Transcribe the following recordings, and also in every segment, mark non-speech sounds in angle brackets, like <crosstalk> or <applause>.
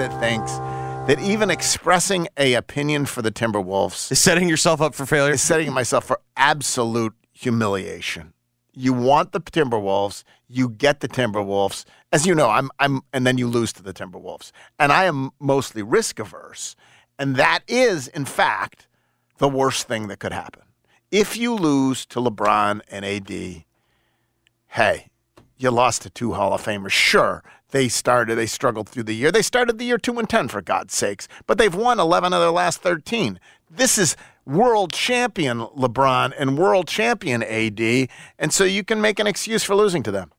that thinks that even expressing a opinion for the Timberwolves Is setting yourself up for failure? is setting myself for absolute humiliation. You want the Timberwolves, you get the Timberwolves. As you know, I'm I'm and then you lose to the Timberwolves. And I am mostly risk averse. And that is in fact the worst thing that could happen. If you lose to LeBron and AD, hey, you lost to two Hall of Famers. Sure, they started, they struggled through the year. They started the year 2 and 10 for God's sakes, but they've won 11 of their last 13. This is world champion LeBron and world champion AD, and so you can make an excuse for losing to them.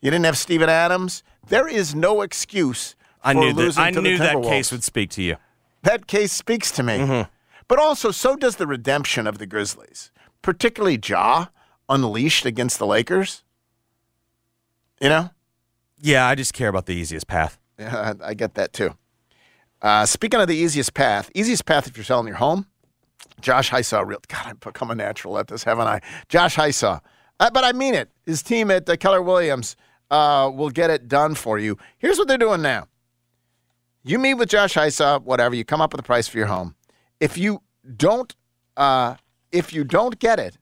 You didn't have Steven Adams. There is no excuse I knew that. I knew that case would speak to you. That case speaks to me. Mm-hmm. But also, so does the redemption of the Grizzlies, particularly Ja unleashed against the Lakers. You know? Yeah, I just care about the easiest path. Yeah, I I get that too. Uh, speaking of the easiest path, easiest path if you're selling your home, Josh Hisaw, real God, I've become a natural at this, haven't I? Josh Hisaw, uh, but I mean it. His team at uh, Keller Williams uh, will get it done for you. Here's what they're doing now. You meet with Josh Hisaw, whatever. You come up with a price for your home. If you don't, uh, if you don't get it,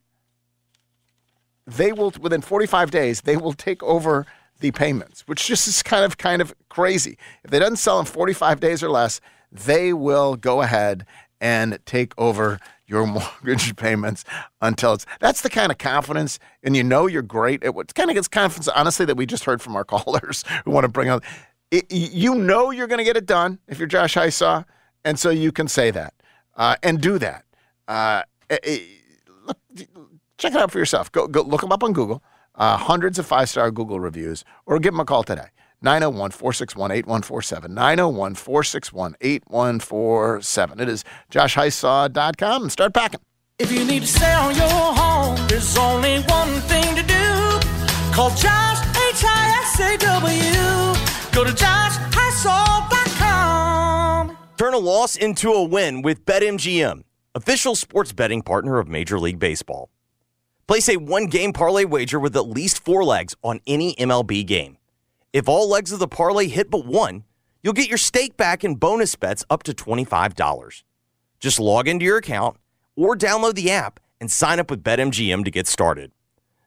they will within 45 days they will take over the payments, which <laughs> just is kind of kind of crazy. If they doesn't sell in 45 days or less, they will go ahead and take over your <laughs> mortgage payments until it's that's the kind of confidence and you know you're great at what kind of gets confidence honestly that we just heard from our <laughs> callers who want to bring up it, you know you're going to get it done if you're Josh Hisaw and so you can say that uh, and do that uh, eh, eh, look, check it out for yourself. Go, go look them up on Google. Uh, hundreds of five star Google reviews, or give them a call today. 901 461 8147. 901 461 8147. It is joshhisaw.com and start packing. If you need to sell your home, there's only one thing to do. Call Josh, H-I-S-A-W. Go to joshhisaw.com. Turn a loss into a win with BetMGM, official sports betting partner of Major League Baseball. Place a one game parlay wager with at least four legs on any MLB game. If all legs of the parlay hit but one, you'll get your stake back in bonus bets up to $25. Just log into your account or download the app and sign up with BetMGM to get started.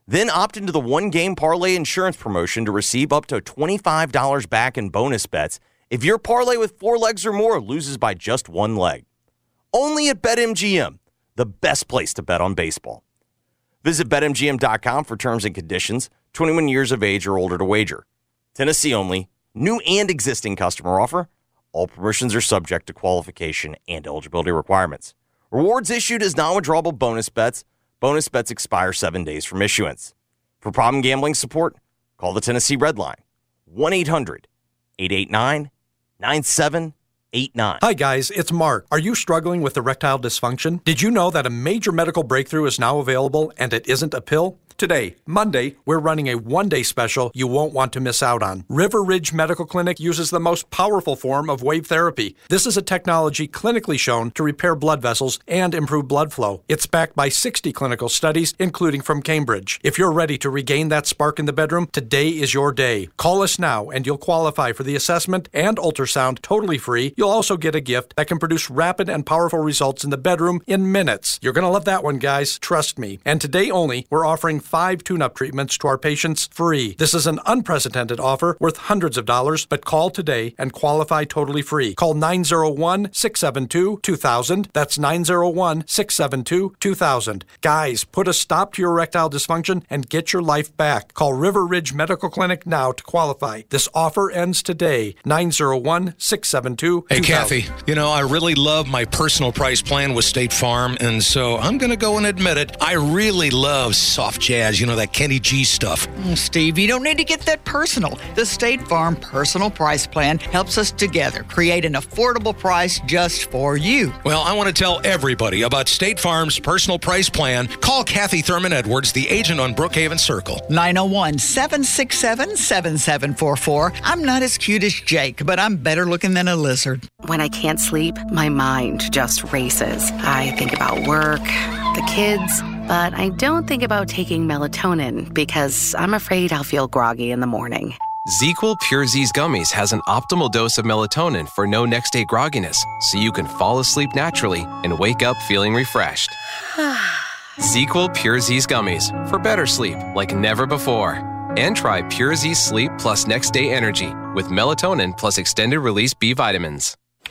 Then opt into the one game parlay insurance promotion to receive up to $25 back in bonus bets if your parlay with four legs or more loses by just one leg. Only at BetMGM, the best place to bet on baseball. Visit betmgm.com for terms and conditions. 21 years of age or older to wager. Tennessee only. New and existing customer offer. All promotions are subject to qualification and eligibility requirements. Rewards issued as non-withdrawable bonus bets. Bonus bets expire seven days from issuance. For problem gambling support, call the Tennessee Red Line 1 800 889 9789. Hi, guys, it's Mark. Are you struggling with erectile dysfunction? Did you know that a major medical breakthrough is now available and it isn't a pill? Today, Monday, we're running a one day special you won't want to miss out on. River Ridge Medical Clinic uses the most powerful form of wave therapy. This is a technology clinically shown to repair blood vessels and improve blood flow. It's backed by 60 clinical studies, including from Cambridge. If you're ready to regain that spark in the bedroom, today is your day. Call us now and you'll qualify for the assessment and ultrasound totally free. You'll also get a gift that can produce rapid and powerful results in the bedroom in minutes. You're going to love that one, guys. Trust me. And today only, we're offering five tune up treatments to our patients free. This is an unprecedented offer worth hundreds of dollars, but call today and qualify totally free. Call 901 672 2000. That's 901 672 2000. Guys, put a stop to your erectile dysfunction and get your life back. Call River Ridge Medical Clinic now to qualify. This offer ends today. 901 672 Hey, 2000. Kathy, you know, I really love my personal price plan with State Farm, and so I'm going to go and admit it. I really love soft jazz, you know, that Kenny G stuff. Oh, Steve, you don't need to get that personal. The State Farm Personal Price Plan helps us together create an affordable price just for you. Well, I want to tell everybody about State Farm's personal price plan. Call Kathy Thurman Edwards, the agent on Brookhaven Circle. 901 767 7744. I'm not as cute as Jake, but I'm better looking than a lizard. When I can't sleep, my mind just races. I think about work, the kids, but I don't think about taking melatonin because I'm afraid I'll feel groggy in the morning. ZzzQuil Pure Z's Gummies has an optimal dose of melatonin for no next day grogginess, so you can fall asleep naturally and wake up feeling refreshed. <sighs> ZzzQuil Pure Z's Gummies for better sleep like never before. And try Pure Z Sleep Plus Next Day Energy with melatonin plus extended release B vitamins.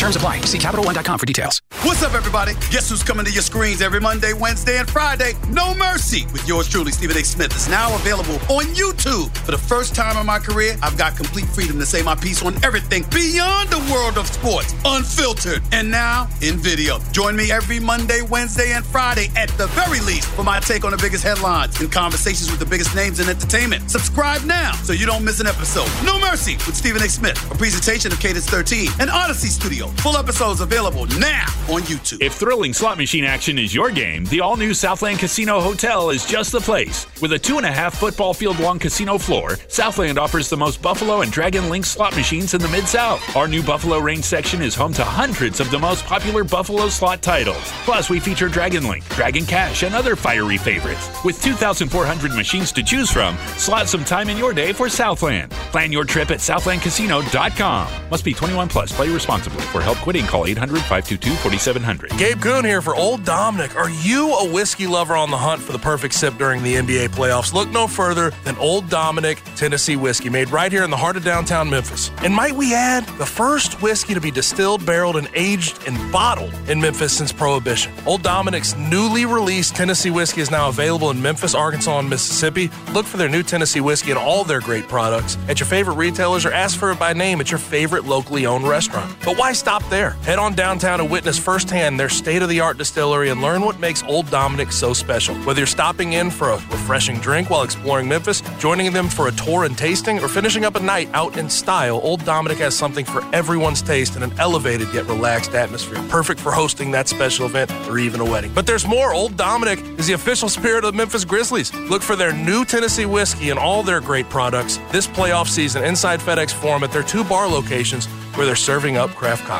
Terms apply. See CapitalOne.com for details. What's up, everybody? Guess who's coming to your screens every Monday, Wednesday, and Friday? No Mercy with yours truly, Stephen A. Smith, is now available on YouTube. For the first time in my career, I've got complete freedom to say my piece on everything beyond the world of sports, unfiltered, and now in video. Join me every Monday, Wednesday, and Friday at the very least for my take on the biggest headlines and conversations with the biggest names in entertainment. Subscribe now so you don't miss an episode. No Mercy with Stephen A. Smith, a presentation of Cadence 13 and Odyssey Studio. Full episodes available now on YouTube. If thrilling slot machine action is your game, the all new Southland Casino Hotel is just the place. With a two and a half football field long casino floor, Southland offers the most Buffalo and Dragon Link slot machines in the Mid South. Our new Buffalo Range section is home to hundreds of the most popular Buffalo slot titles. Plus, we feature Dragon Link, Dragon Cash, and other fiery favorites. With 2,400 machines to choose from, slot some time in your day for Southland. Plan your trip at southlandcasino.com. Must be 21 plus. Play responsibly. For help quitting, call 800 522 4700. Gabe Kuhn here for Old Dominick. Are you a whiskey lover on the hunt for the perfect sip during the NBA playoffs? Look no further than Old Dominick Tennessee whiskey, made right here in the heart of downtown Memphis. And might we add, the first whiskey to be distilled, barreled, and aged and bottled in Memphis since Prohibition. Old Dominick's newly released Tennessee whiskey is now available in Memphis, Arkansas, and Mississippi. Look for their new Tennessee whiskey and all their great products at your favorite retailers or ask for it by name at your favorite locally owned restaurant. But why stop there? Head on downtown to witness firsthand their state of the art distillery and learn what makes Old Dominick so special. Whether you're stopping in for a refreshing drink while exploring Memphis, joining them for a tour and tasting, or finishing up a night out in style, Old Dominick has something for everyone's taste in an elevated yet relaxed atmosphere. Perfect for hosting that special event or even a wedding. But there's more. Old Dominick is the official spirit of the Memphis Grizzlies. Look for their new Tennessee whiskey and all their great products this playoff season inside FedEx Forum at their two bar locations where they're serving up craft cocktails.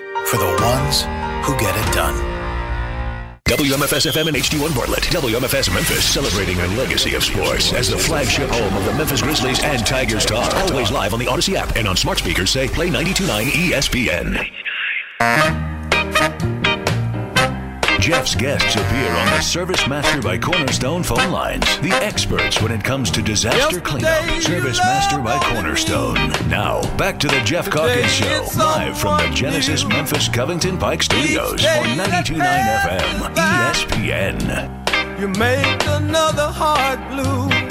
for the ones who get it done. WMFS FM and HD1 Bartlett. WMFS Memphis celebrating a legacy of sports as the flagship home of the Memphis Grizzlies and Tigers talk. Always live on the Odyssey app and on smart speakers say play 929 ESPN. Jeff's guests appear on the Service Master by Cornerstone phone lines. The experts when it comes to disaster cleanup. Service Master by Cornerstone. Now, back to the Geoff Calkins Show, live from the Genesis Memphis Covington Pike Studios on 92.9 FM ESPN. You make another heart blue.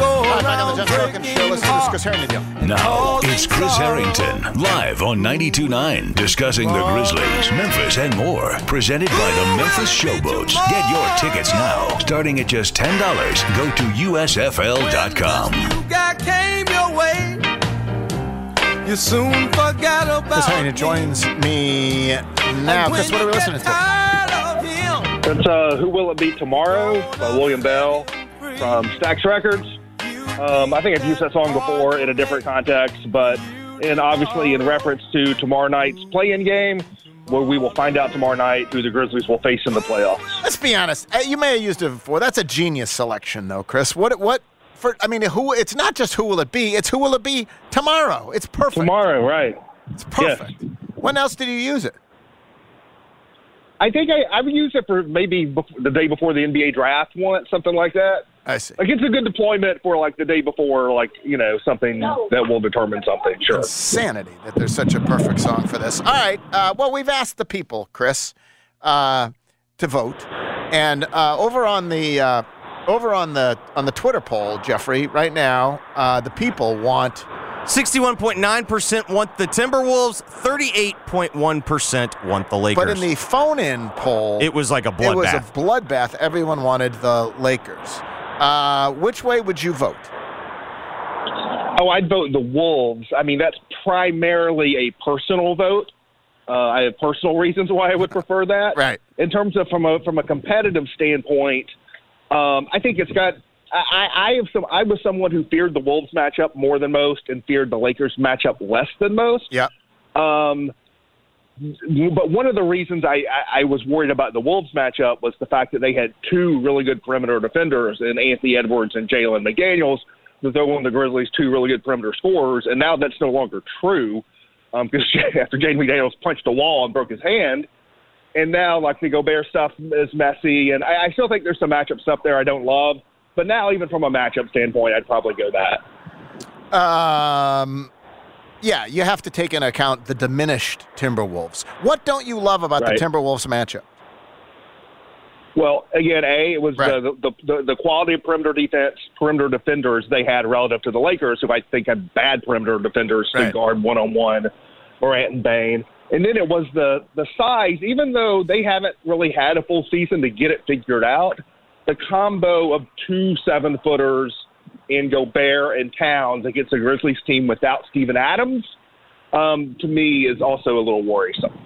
You go Hi, on the Geoff Calkins Show. Listen to this Chris Herrington. Now, it's Chris Herrington, live on 92.9, discussing the Grizzlies, Memphis, and more. Presented by the Memphis Showboats. Get your tickets now, starting at just $10. Go to USFL.com. God came your way. You soon forgot about Chris Herrington joins me now. Chris, what are we listening to? It's uh, Who Will It Be Tomorrow by William Bell from Stax Records. Um, I think I've used that song before in a different context, but and obviously in reference to tomorrow night's play-in game, where we will find out tomorrow night who the Grizzlies will face in the playoffs. Let's be honest. Uh, You may have used it before. That's a genius selection, though, Chris. What? What? For I mean, who? It's not just who will it be. It's who will it be tomorrow. It's perfect. Tomorrow, right? It's perfect. When else did you use it? I think I, I've used it for maybe the day before the NBA draft once, something like that. I see. Like it's a good deployment for like the day before, like you know something that will determine something. Sure. Insanity that there's such a perfect song for this. All right. Uh, well, we've asked the people, Chris, uh, to vote, and uh, over on the uh, over on the on the Twitter poll, Jeffrey, right now, uh, the people want 61.9% want the Timberwolves, 38.1% want the Lakers. But in the phone-in poll, it was like a bloodbath. it was a bloodbath. bloodbath. Everyone wanted the Lakers. Uh, which way would you vote? Oh, I'd vote the Wolves. I mean, that's primarily a personal vote. Uh, I have personal reasons why I would prefer that. Right. In terms of from a from a competitive standpoint, um, I think it's got. I, I have some. I was someone who feared the Wolves matchup more than most, and feared the Lakers matchup less than most. Yeah. Um, but one of the reasons I, I, was worried about the Wolves matchup was the fact that they had two really good perimeter defenders in Anthony Edwards and Jaden McDaniels. That they're one of the Grizzlies' two really good perimeter scorers, and now that's no longer true because <laughs> after Jaden McDaniels punched a wall and broke his hand, and now like the Gobert stuff is messy, and I, I still think there's some matchup stuff there I don't love. But now, even from a matchup standpoint, I'd probably go that. Um, yeah, you have to take into account the diminished Timberwolves. What don't you love about Right. the Timberwolves matchup? Well, again, a it was the, the the the quality of perimeter defense, perimeter defenders they had relative to the Lakers, who I think had bad perimeter defenders to Right. guard one on one, Morant and Bane. And then it was the the size. Even though they haven't really had a full season to get it figured out, the combo of two seven footers in Gobert and Towns against the Grizzlies team without Steven Adams, um, to me, is also a little worrisome.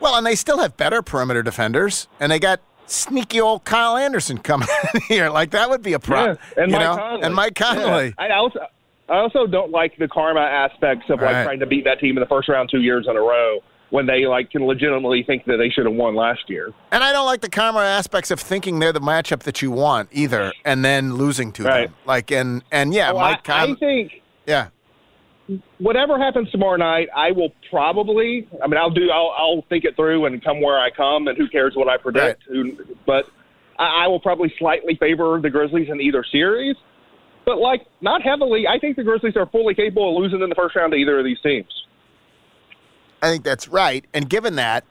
Well, and they still have better perimeter defenders, and they got sneaky old Kyle Anderson coming <laughs> in here. Like that would be a problem. Yeah, and you Mike know? Conley. And Mike Conley. Yeah. I also I also don't like the karma aspects of like Right. trying to beat that team in the first round two years in a row when they like can legitimately think that they should have won last year. And I don't like the karma aspects of thinking they're the matchup that you want either, and then losing to Right. them. Like and and yeah, Oh, Mike I, I think yeah. whatever happens tomorrow night, I will probably. I mean, I'll do. I'll, I'll think it through and come where I come, and who cares what I predict? Who, but I, I will probably slightly favor the Grizzlies in either series. But like not heavily. I think the Grizzlies are fully capable of losing in the first round to either of these teams. I think that's right. And given that,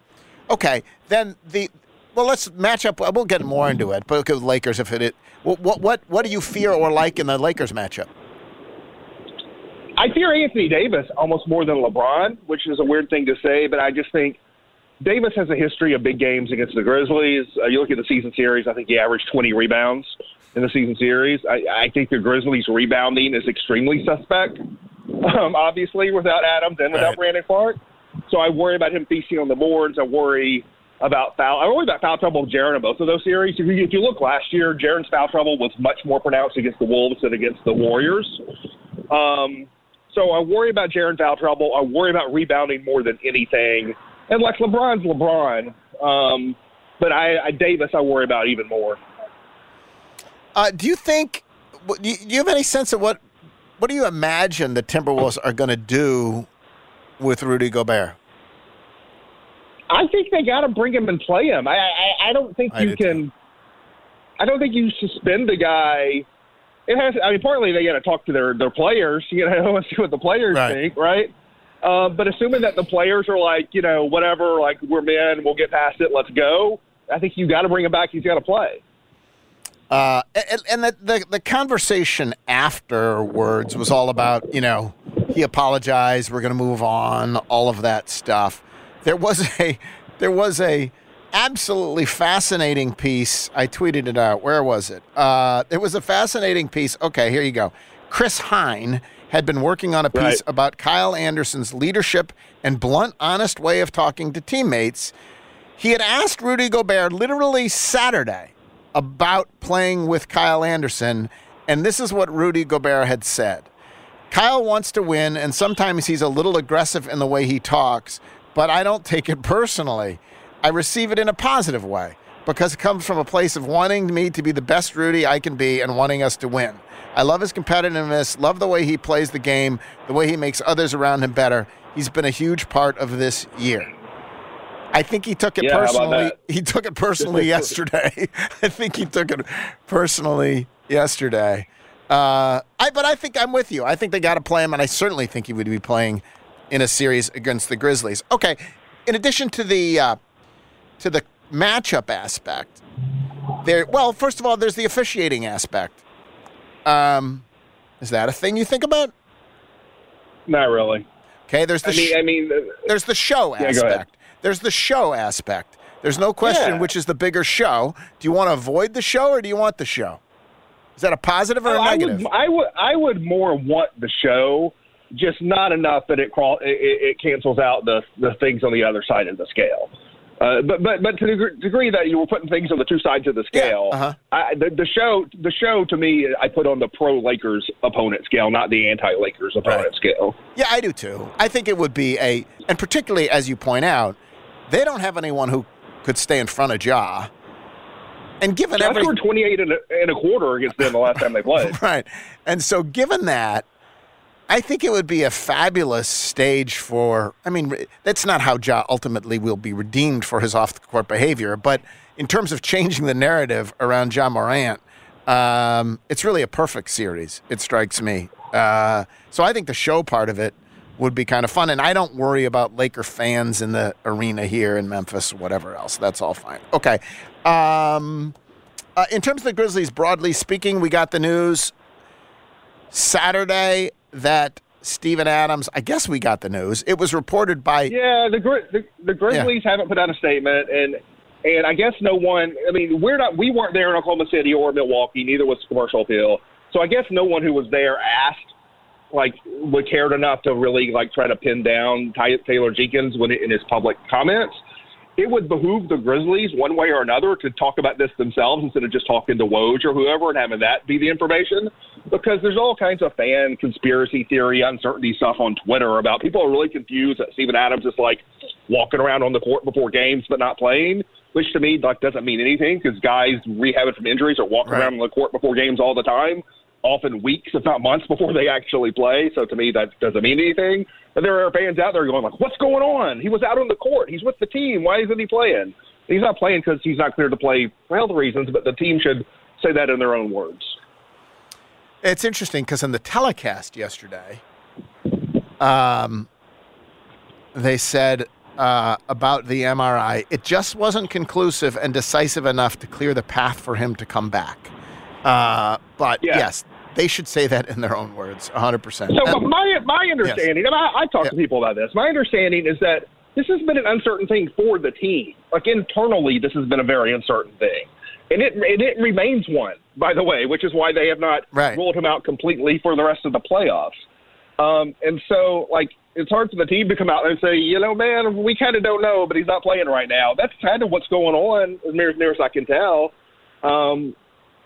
okay, then the well, let's match up. We'll get more into it, but look at the Lakers. If it, what what what do you fear or like in the Lakers matchup? I fear Anthony Davis almost more than LeBron, which is a weird thing to say, but I just think Davis has a history of big games against the Grizzlies. Uh, you look at the season series, I think he averaged 20 rebounds in the season series. I, I think the Grizzlies' rebounding is extremely suspect, <laughs> um, obviously, without Adams and without Right. Brandon Clarke. So I worry about him feasting on the boards. I worry about foul. I worry about foul trouble with Jaren in both of those series. If you, if you look last year, Jaren's foul trouble was much more pronounced against the Wolves than against the Warriors. Um, so I worry about Jaren foul trouble. I worry about rebounding more than anything. And like LeBron's LeBron, um, but I, I Davis I worry about even more. Uh, do you think? do you have any sense of what what do you imagine the Timberwolves are going to do with Rudy Gobert? I think they got to bring him and play him. I I, I don't think I you can. I don't think you suspend the guy. It has. I mean, partly they got to talk to their their players. You know, <laughs> and see what the players Right. think, right? Uh, but assuming that the players are like, you know, whatever, like we're men, we'll get past it, let's go. I think you got to bring him back. He's got to play. Uh, and and the, the the conversation afterwards was all about you know he apologized, we're going to move on, all of that stuff. There was a there was a absolutely fascinating piece. I tweeted it out. Where was it? Uh, it was a fascinating piece. Okay, here you go. Chris Hine had been working on a piece Right. about Kyle Anderson's leadership and blunt, honest way of talking to teammates. He had asked Rudy Gobert literally Saturday about playing with Kyle Anderson, and this is what Rudy Gobert had said. Kyle wants to win, and sometimes he's a little aggressive in the way he talks, but I don't take it personally. I receive it in a positive way because it comes from a place of wanting me to be the best Rudy I can be and wanting us to win. I love his competitiveness, love the way he plays the game, the way he makes others around him better. He's been a huge part of this year. I think he took it Yeah, personally. He took it personally <laughs> yesterday. <laughs> I think he took it personally yesterday. Uh, I, but I think I'm with you. I think they got to play him, and I certainly think he would be playing in a series against the Grizzlies. Okay. In addition to the uh, to the matchup aspect, there. Well, first of all, there's the officiating aspect. Um, is that a thing you think about? Not really. Okay. There's the. I mean, sh- I mean, uh, there's the show Yeah, aspect. There's the show aspect. There's no question Yeah. which is the bigger show. Do you want to avoid the show or do you want the show? Is that a positive or a Oh, negative? would, I would, I would more want the show, just not enough that it crawl, it, it cancels out the the things on the other side of the scale. Uh, but but but to the degree that you were putting things on the two sides of the scale, uh-huh. I, the, the show the show to me I put on the pro Lakers opponent scale, not the anti Lakers opponent scale. Yeah, I do too. I think it would be a, and particularly as you point out, they don't have anyone who could stay in front of Ja. And given I every scored twenty eight and a, and a quarter against them the last time they played. <laughs> right, and so given that, I think it would be a fabulous stage for. I mean, that's not how Ja ultimately will be redeemed for his off-the-court behavior, but in terms of changing the narrative around Ja Morant, um, it's really a perfect series. It strikes me. Uh, so I think the show part of it would be kind of fun, and I don't worry about Laker fans in the arena here in Memphis, or whatever else. That's all fine. Okay. Um, uh, in terms of the Grizzlies, broadly speaking, we got the news Saturday that Steven Adams. I guess we got the news. It was reported by Yeah, the Gri- the, the Grizzlies haven't put out a statement, and and I guess no one. I mean, we're not. We weren't there in Oklahoma City or Milwaukee. Neither was Commercial Appeal. So I guess no one who was there asked, like, would cared enough to really like try to pin down Ty- Taylor Jenkins when in his public comments. It would behoove the Grizzlies, one way or another, to talk about this themselves instead of just talking to Woj or whoever and having that be the information. Because there's all kinds of fan conspiracy theory, uncertainty stuff on Twitter about people are really confused that Steven Adams is like walking around on the court before games but not playing, which to me like doesn't mean anything because guys rehabbing from injuries are walking Right. around on the court before games all the time, often weeks if not months <laughs> before they actually play. So to me that doesn't mean anything. But there are fans out there going like, "What's going on? He was out on the court. He's with the team. Why isn't he playing?" He's not playing because he's not cleared to play for health reasons, but the team should say that in their own words. It's interesting because in the telecast yesterday, um, they said uh, about the MRI, it just wasn't conclusive and decisive enough to clear the path for him to come back. Uh, but Yeah. yes, they should say that in their own words, 100%. So And- my my understanding, and I, I talk to people about this. My understanding is that this has been an uncertain thing for the team. Like internally, this has been a very uncertain thing, and it and it remains one, by the way, which is why they have not Right. ruled him out completely for the rest of the playoffs. Um, and so, like, it's hard for the team to come out and say, you know, man, we kind of don't know, but he's not playing right now. That's kind of what's going on, as near, as near as I can tell. Um,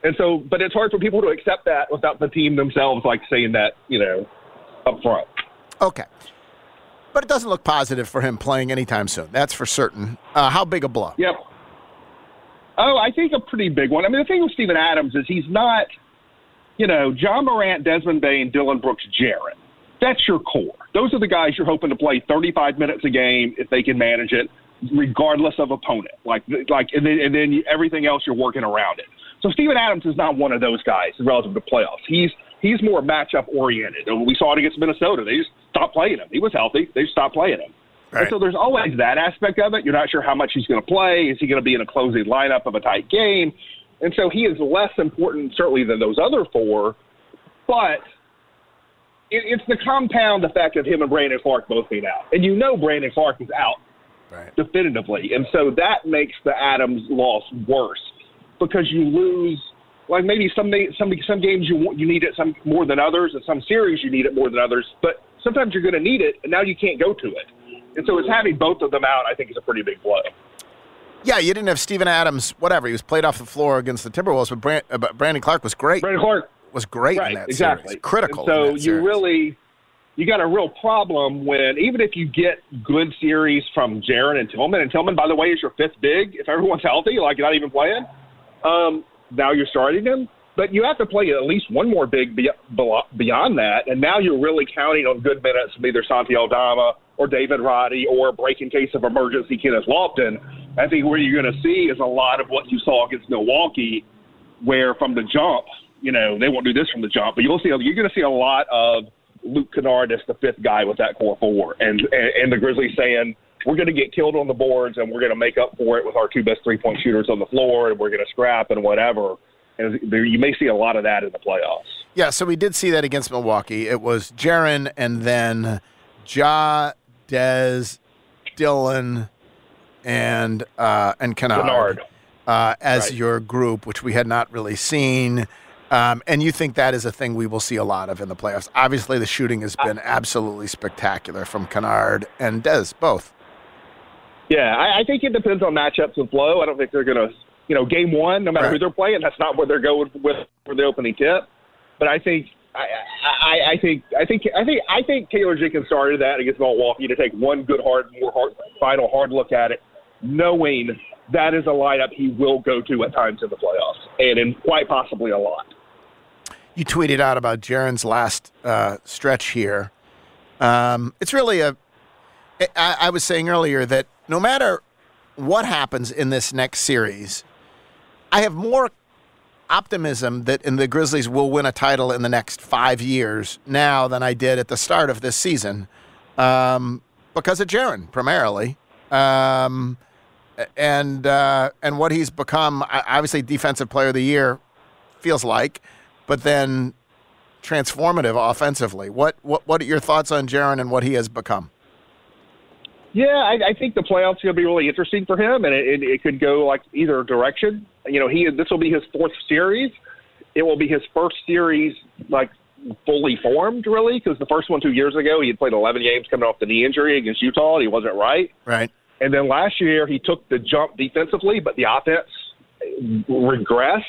and so, but it's hard for people to accept that without the team themselves, like, saying that, you know, up front. Okay. But it doesn't look positive for him playing anytime soon. That's for certain. Uh, how big a blow? Yep. Oh, I think a pretty big one. I mean, the thing with Steven Adams is he's not, you know, Ja Morant, Desmond Bane, Dillon Brooks, Jaren. That's your core. Those are the guys you're hoping to play 35 minutes a game if they can manage it, regardless of opponent. Like, like, and then, and then everything else you're working around it. So Steven Adams is not one of those guys relative to playoffs. He's he's more matchup oriented. And we saw it against Minnesota. They just stopped playing him. He was healthy. They just stopped playing him. And so there's always that aspect of it. You're not sure how much he's going to play. Is he going to be in a closing lineup of a tight game? And so he is less important, certainly, than those other four. But it, it's the compound effect of him and Brandon Clarke both being out. And you know Brandon Clarke is out definitively. And so that makes the Adams loss worse because you lose. Like maybe some some some games you you need it some more than others, and some series you need it more than others. But sometimes you're going to need it, and now you can't go to it. And so it's having both of them out. I think is a pretty big blow. Yeah, you didn't have Steven Adams, whatever. He was played off the floor against the Timberwolves, but, Brand, uh, but Brandon Clarke was great. Brandon Clarke was great right, in that exactly series. Critical. And so you really you got a real problem when even if you get good series from Jaren and Tillman, and Tillman, by the way, is your fifth big. If everyone's <laughs> healthy, like you're not even playing, um, now you're starting them. But you have to play at least one more big beyond that, and now you're really counting on good minutes from either Santi Aldama or David Roddy or break in case of emergency Kenneth Lofton. I think where you're going to see is a lot of what you saw against Milwaukee, where from the jump, you know, they won't do this from the jump, but you'll see you're going to see a lot of Luke Kennard as the fifth guy with that core four, and and, and the Grizzlies saying we're going to get killed on the boards and we're going to make up for it with our two best three point shooters on the floor, and we're going to scrap and whatever. And there, you may see a lot of that in the playoffs. Yeah, so we did see that against Milwaukee. It was Jaren and then Ja, Dez, Dillon, and uh, and Kennard, Kennard. Uh, as Right. your group, which we had not really seen. Um, and you think that is a thing we will see a lot of in the playoffs. Obviously, the shooting has been absolutely spectacular from Kennard and Dez, both. Yeah, I, I think it depends on matchups and flow. I don't think they're going to, you know, game one, no matter who they're playing, that's not where they're going with for the opening tip. But I think, I, I, I think, I think, I think, I think Taylor Jenkins started that against Milwaukee to take one good hard, more hard, final hard look at it, knowing that is a lineup he will go to at times in the playoffs, and in quite possibly a lot. You tweeted out about Jaren's last uh, stretch here. Um, it's really a. I, I was saying earlier that no matter what happens in this next series, I have more optimism that in the Grizzlies will win a title in the next five years now than I did at the start of this season, um, because of Jaren primarily, um, and uh, and what he's become. Obviously, defensive player of the year feels like, but then transformative offensively. What what what are your thoughts on Jaren and what he has become? Yeah, I, I think the playoffs are going to be really interesting for him, and it, it, it could go like either direction. You know, he this will be his fourth series. It will be his first series like fully formed, really, because the first one two years ago he had played 11 games coming off the knee injury against Utah, and he wasn't right. Right. And then last year he took the jump defensively, but the offense regressed.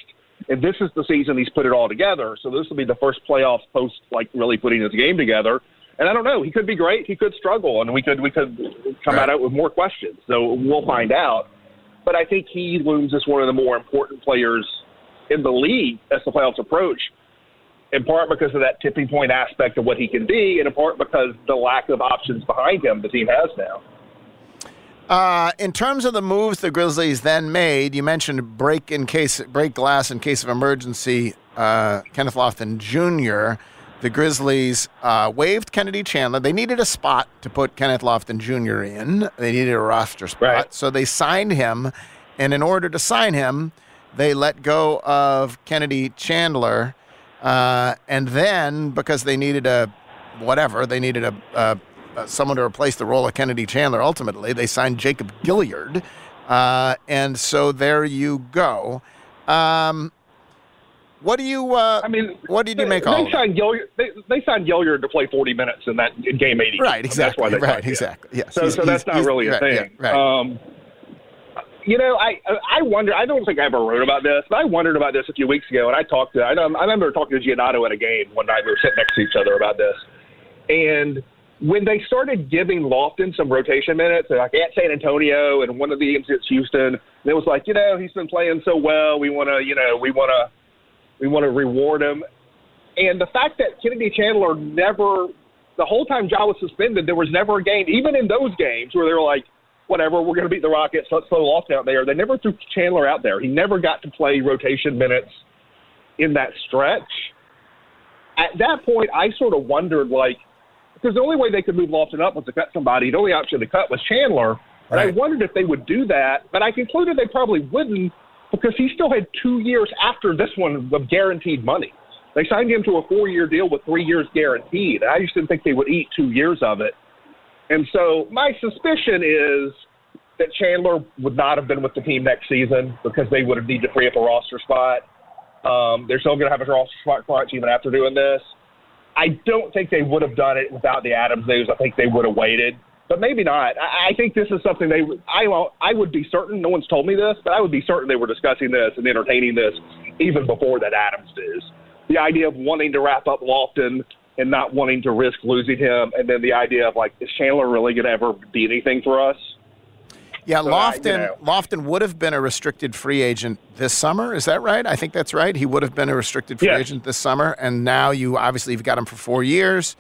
And this is the season he's put it all together. So this will be the first playoffs post like really putting his game together. And I don't know. He could be great. He could struggle, and we could we could come Right. out with more questions. So we'll find out. But I think he looms as one of the more important players in the league as the playoffs approach. In part because of that tipping point aspect of what he can be, and in part because the lack of options behind him the team has now. Uh, in terms of the moves the Grizzlies then made, you mentioned break in case break glass in case of emergency. Uh, Kenneth Lofton Jr. The Grizzlies uh, waived Kennedy Chandler. They needed a spot to put Kenneth Lofton Jr. in. They needed a roster spot, so they signed him. And in order to sign him, they let go of Kennedy Chandler. Uh, and then because they needed a whatever, they needed a, a, a someone to replace the role of Kennedy Chandler. Ultimately, they signed Jacob Gilliard, uh, and so there you go. Um, what do you? Uh, I mean, what did you make they all of it? signed Gilliard, they, they signed Gilliard to play 40 minutes in that in game 80. Right, exactly. That's why right, exactly. Yes. So, He's- so that's he's- not he's- really a right, thing. yeah, right. Um, you know, I I wonder. I don't think I ever wrote about this, but I wondered about this a few weeks ago, and I talked to. I, know, I remember talking to Giannotto at a game one night. We were sitting next to each other about this, and when they started giving Lofton some rotation minutes, like at San Antonio and one of the games against Houston, it was like, you know, he's been playing so well. We want to, you know, we want to, we want to reward him. And the fact that Kennedy Chandler never, the whole time Ja was suspended, there was never a game, even in those games where they were like, whatever, we're going to beat the Rockets, let's throw Lofton out there. They never threw Chandler out there. He never got to play rotation minutes in that stretch. At that point, I sort of wondered, like, because the only way they could move Lofton up was to cut somebody. The only option to cut was Chandler. And I wondered if they would do that, but I concluded they probably wouldn't because he still had two years after this one of guaranteed money. They signed him to a four year deal with three years guaranteed. I just didn't think they would eat two years of it. And so my suspicion is that Chandler would not have been with the team next season because they would have needed to free up a roster spot. Um, they're still going to have a roster spot crunch even after doing this. I don't think they would have done it without the Adams news. I think they would have waited, but maybe not. I, I think this is something they. I I would be certain. No one's told me this, but I would be certain they were discussing this and entertaining this even before that Adams news. The idea of wanting to wrap up Lofton and not wanting to risk losing him, and then the idea of like, is Chandler really going to ever be anything for us? Yeah, So, uh, I- you Lofton know. Lofton would have been a restricted free agent this summer. Is that right? I think that's right. He would have been a restricted free Yes. agent this summer, and now you obviously you've got him for four years.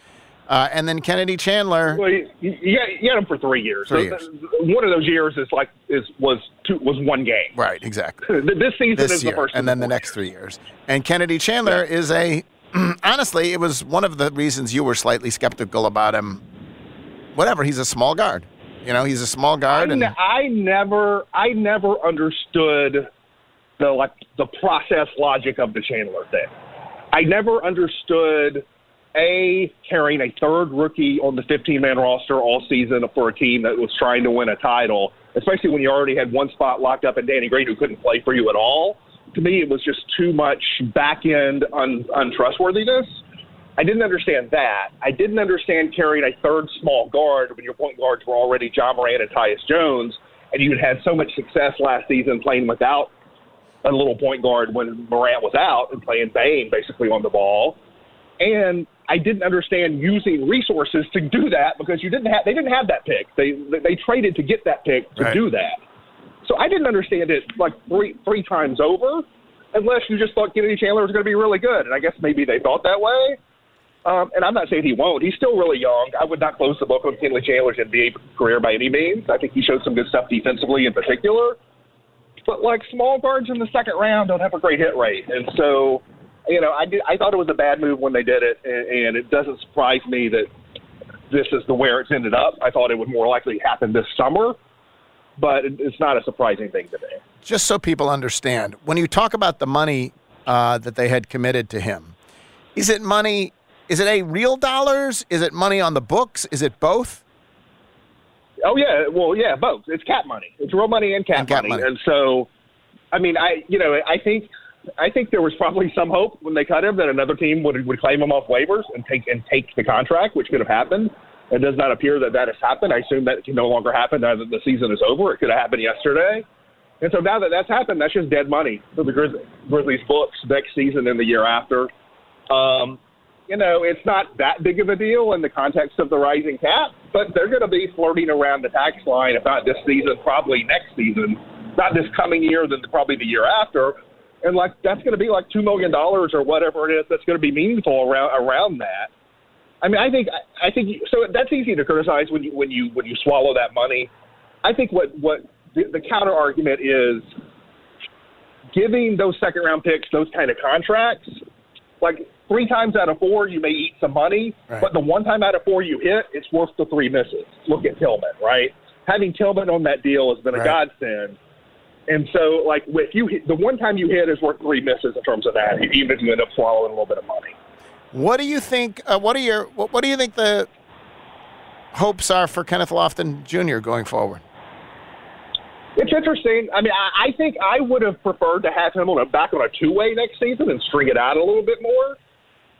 Uh, and then Kennedy Chandler. Well, you, you, got, you got him for three years. Three So years. One of those years is like is was two was one game. Right, exactly. <laughs> this season this is year, the first, and then the next three years. And Kennedy Chandler is a <clears throat> honestly, it was one of the reasons you were slightly skeptical about him. Whatever, he's a small guard. You know, he's a small guard, I, and I never I never understood the like the process logic of the Chandler thing. I never understood a carrying a third rookie on the 15 man roster all season for a team that was trying to win a title, especially when you already had one spot locked up in Danny Green who couldn't play for you at all. To me, it was just too much back end un- untrustworthiness. I didn't understand that. I didn't understand carrying a third small guard when your point guards were already Ja Morant and Tyus Jones, and you had had so much success last season playing without a little point guard when Morant was out and playing Bane basically on the ball. And I didn't understand using resources to do that because you didn't have they didn't have that pick. They they traded to get that pick to Right. do that. So I didn't understand it like three three times over, unless you just thought Kennedy Chandler was going to be really good. And I guess maybe they thought that way. Um, and I'm not saying he won't. He's still really young. I would not close the book on Kennedy Chandler's NBA career by any means. I think he showed some good stuff defensively in particular. But like small guards in the second round don't have a great hit rate, and so you know I did. I thought it was a bad move when they did it, and, and it doesn't surprise me that this is the where it's ended up. I thought it would more likely happen this summer, but it, it's not a surprising thing to me. just so people understand, when you talk about the money uh, that they had committed to him, is it money? Is it a real dollars? Is it money on the books? Is it both? Oh yeah, well yeah, both. It's cap money. It's real money and cap, And cap money. money. And so, I mean, I you know I think I think there was probably some hope when they cut him that another team would would claim him off waivers and take and take the contract, which could have happened. It does not appear that that has happened. I assume that can no longer happen now that the season is over. It could have happened yesterday. And so now that that's happened, that's just dead money for the Grizz- Grizzlies books next season and the year after. Um, you know, it's not that big of a deal in the context of the rising cap, but they're going to be flirting around the tax line, not this season, probably next season. Not this coming year, then probably the year after. And like that's going to be like two million dollars or whatever it is. That's going to be meaningful around around that. I mean, I think I think so. That's easy to criticize when you when you when you swallow that money. I think what what the, the counter argument is giving those second round picks those kind of contracts. Like three times out of four, you may eat some money, Right. but the one time out of four you hit, it's worth the three misses. Look at Tillman, right? Having Tillman on that deal has been a Right. godsend. And so, like, if you the one time you hit is worth three misses in terms of that, even if you end up swallowing a little bit of money. What do you think? Uh, what are your? What, what do you think the hopes are for Kenneth Lofton Jr. going forward? It's interesting. I mean, I, I think I would have preferred to have him on a back on a two way next season and string it out a little bit more.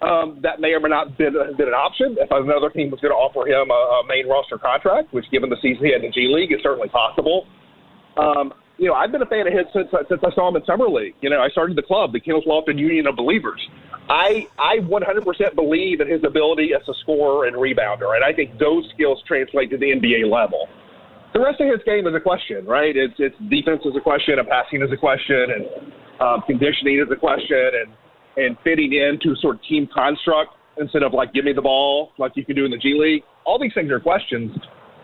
Um, that may or may not been been an option if another team was going to offer him a, a main roster contract, which, given the season he had in the G League, is certainly possible. Um, you know, I've been a fan of his since since I saw him in summer league. You know, I started the club, the Kenneth Lofton Union of Believers. I I 100% believe in his ability as a scorer and rebounder, and I think those skills translate to the NBA level. The rest of his game is a question, right? It's it's defense is a question, and passing is a question, and um, conditioning is a question, and and fitting into sort of team construct instead of like give me the ball like you can do in the G League. All these things are questions,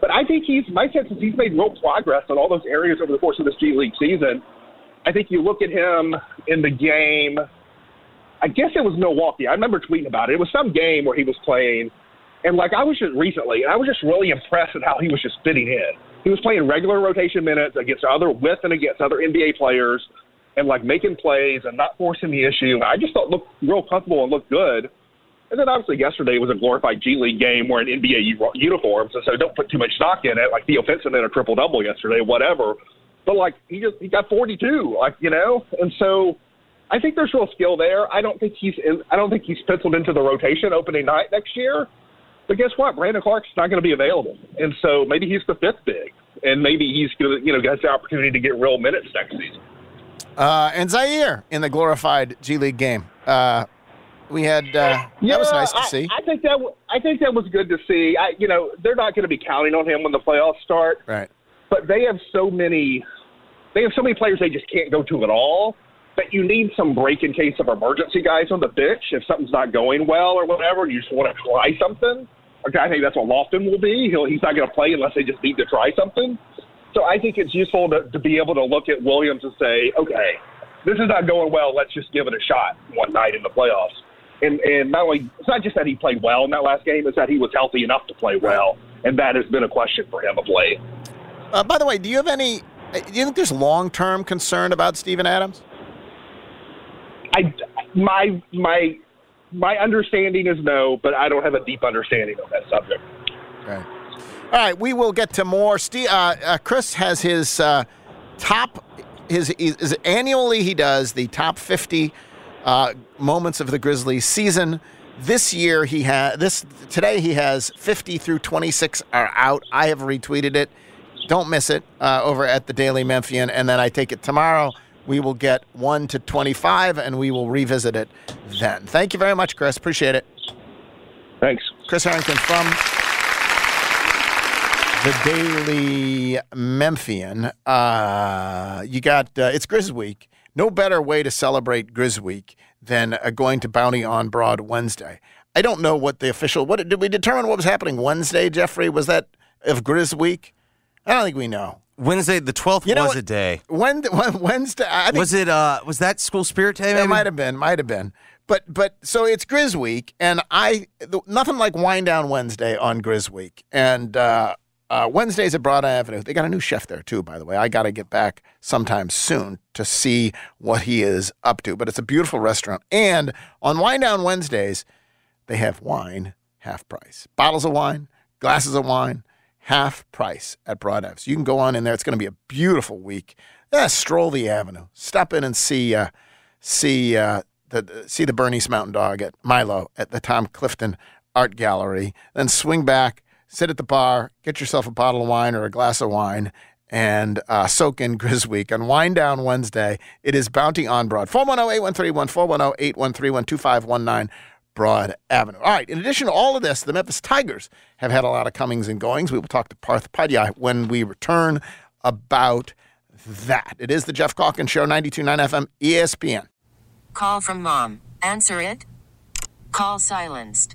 but I think he's my sense is he's made real progress on all those areas over the course of this G League season. I think you look at him in the game. I guess it was Milwaukee. I remember tweeting about it. It was some game where he was playing, and like I was just recently, and I was just really impressed at how he was just fitting in. He was playing regular rotation minutes against other with and against other NBA players, and like making plays and not forcing the issue. I just thought looked real comfortable and looked good. And then obviously yesterday was a glorified G League game wearing NBA uniforms, and so don't put too much stock in it. Like Theo Pinson in a triple double yesterday, whatever. But like he just he got 42, like you know, and so I think there's real skill there. I don't think he's in, I don't think he's penciled into the rotation opening night next year. But guess what? Brandon Clarke's not going to be available, and so maybe he's the fifth big, and maybe he's going to you know gets the opportunity to get real minutes next season. Uh, and Ziaire in the glorified G League game. Uh, we had uh, that was nice to I, see. I think that w- I think that was good to see. I, you know, they're not going to be counting on him when the playoffs start, Right. but they have so many, they have so many players they just can't go to at all. But you need some break in case of emergency guys on the bench if something's not going well or whatever. You just want to try something. Okay, I think that's what Lofton will be. He'll, he's not going to play unless they just need to try something. So I think it's useful to, to be able to look at Williams and say, okay, this is not going well. Let's just give it a shot one night in the playoffs. And and not only it's not just that he played well in that last game; it's that he was healthy enough to play well, and that has been a question for him of late. Uh, by the way, do you have any? uh, Do you think there's long term concern about Steven Adams? I my my my understanding is no, but I don't have a deep understanding of that subject. Right. All right, we will get to more. Steve, uh, uh, Chris has his uh, top. His, his annually he does the top 50 uh, moments of the Grizzlies season. This year he has this today he has 50 through 26 are out. I have retweeted it. Don't miss it uh, over at the Daily Memphian, and then I take it tomorrow. We will get one to 25, and we will revisit it then. Thank you very much, Chris. Appreciate it. Thanks, Chris Herrington from the Daily Memphian. Uh, you got uh, it's Grizz Week. No better way to celebrate Grizz Week than uh, going to Bounty on Broad Wednesday. I don't know what the official. What did we determine what was happening Wednesday? Jeffrey was that of Grizz Week? I don't think we know. Wednesday, the twelfth You know was what? a day. When, <laughs> when Wednesday? I think Was it? uh Was that School Spirit Day? It might have been, might have been. But but so it's Grizz Week, and I the, nothing like Wind Down Wednesday on Grizz Week, and uh, uh, Wednesdays at Broad Avenue. They got a new chef there too, by the way. I got to get back sometime soon to see what he is up to. But it's a beautiful restaurant, and on Wine Down Wednesdays, they have wine half price, bottles of wine, glasses of wine. Half price at Broad Ave. So you can go on in there. It's going to be a beautiful week. Yeah, stroll the avenue. Stop in and see uh, see uh, the see the Bernese Mountain Dog at Milo at the Tom Clifton Art Gallery. Then swing back, sit at the bar, get yourself a bottle of wine or a glass of wine, and uh, soak in <laughs> Grizz Week on Wind Down Wednesday. It is Bounty on Broad. 410-813-1410, 813-12519. Broad Avenue. All right. In addition to all of this, the Memphis Tigers have had a lot of comings and goings. We will talk to Parth Upadhyaya when we return about that. It is the Geoff Calkins Show, 92.9 FM, ESPN. Call from mom. Answer it. Call silenced.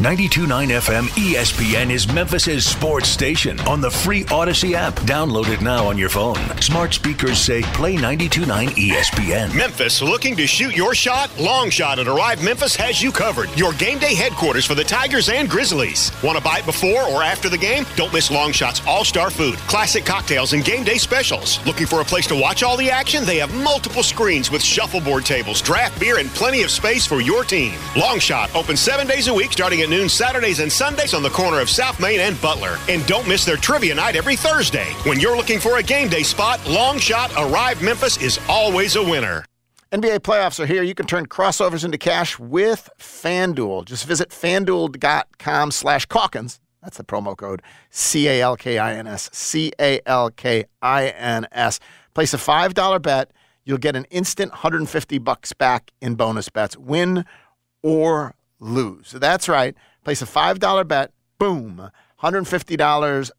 92.9 FM ESPN is Memphis's sports station on the free Odyssey app. Download it now on your phone. Smart speakers say play 92.9 ESPN. Memphis looking to shoot your shot? Long Shot at Arrive Memphis has you covered. Your game day headquarters for the Tigers and Grizzlies. Want to buy it before or after the game? Don't miss Long Shot's all star food, classic cocktails, and game day specials. Looking for a place to watch all the action? They have multiple screens with shuffleboard tables, draft beer, and plenty of space for your team. Long Shot open seven days a week starting at noon Saturdays and Sundays on the corner of South Main and Butler. And don't miss their trivia night every Thursday. When you're looking for a game day spot, Long Shot Arrive Memphis is always a winner. NBA playoffs are here. You can turn crossovers into cash with FanDuel. Just visit fanduel.com slash Calkins. That's the promo code C A L K I N S. C A L K I N S. Place a $5 bet. You'll get an instant 150 bucks back in bonus bets. Win or lose. That's right. Place a $5 bet. Boom. $150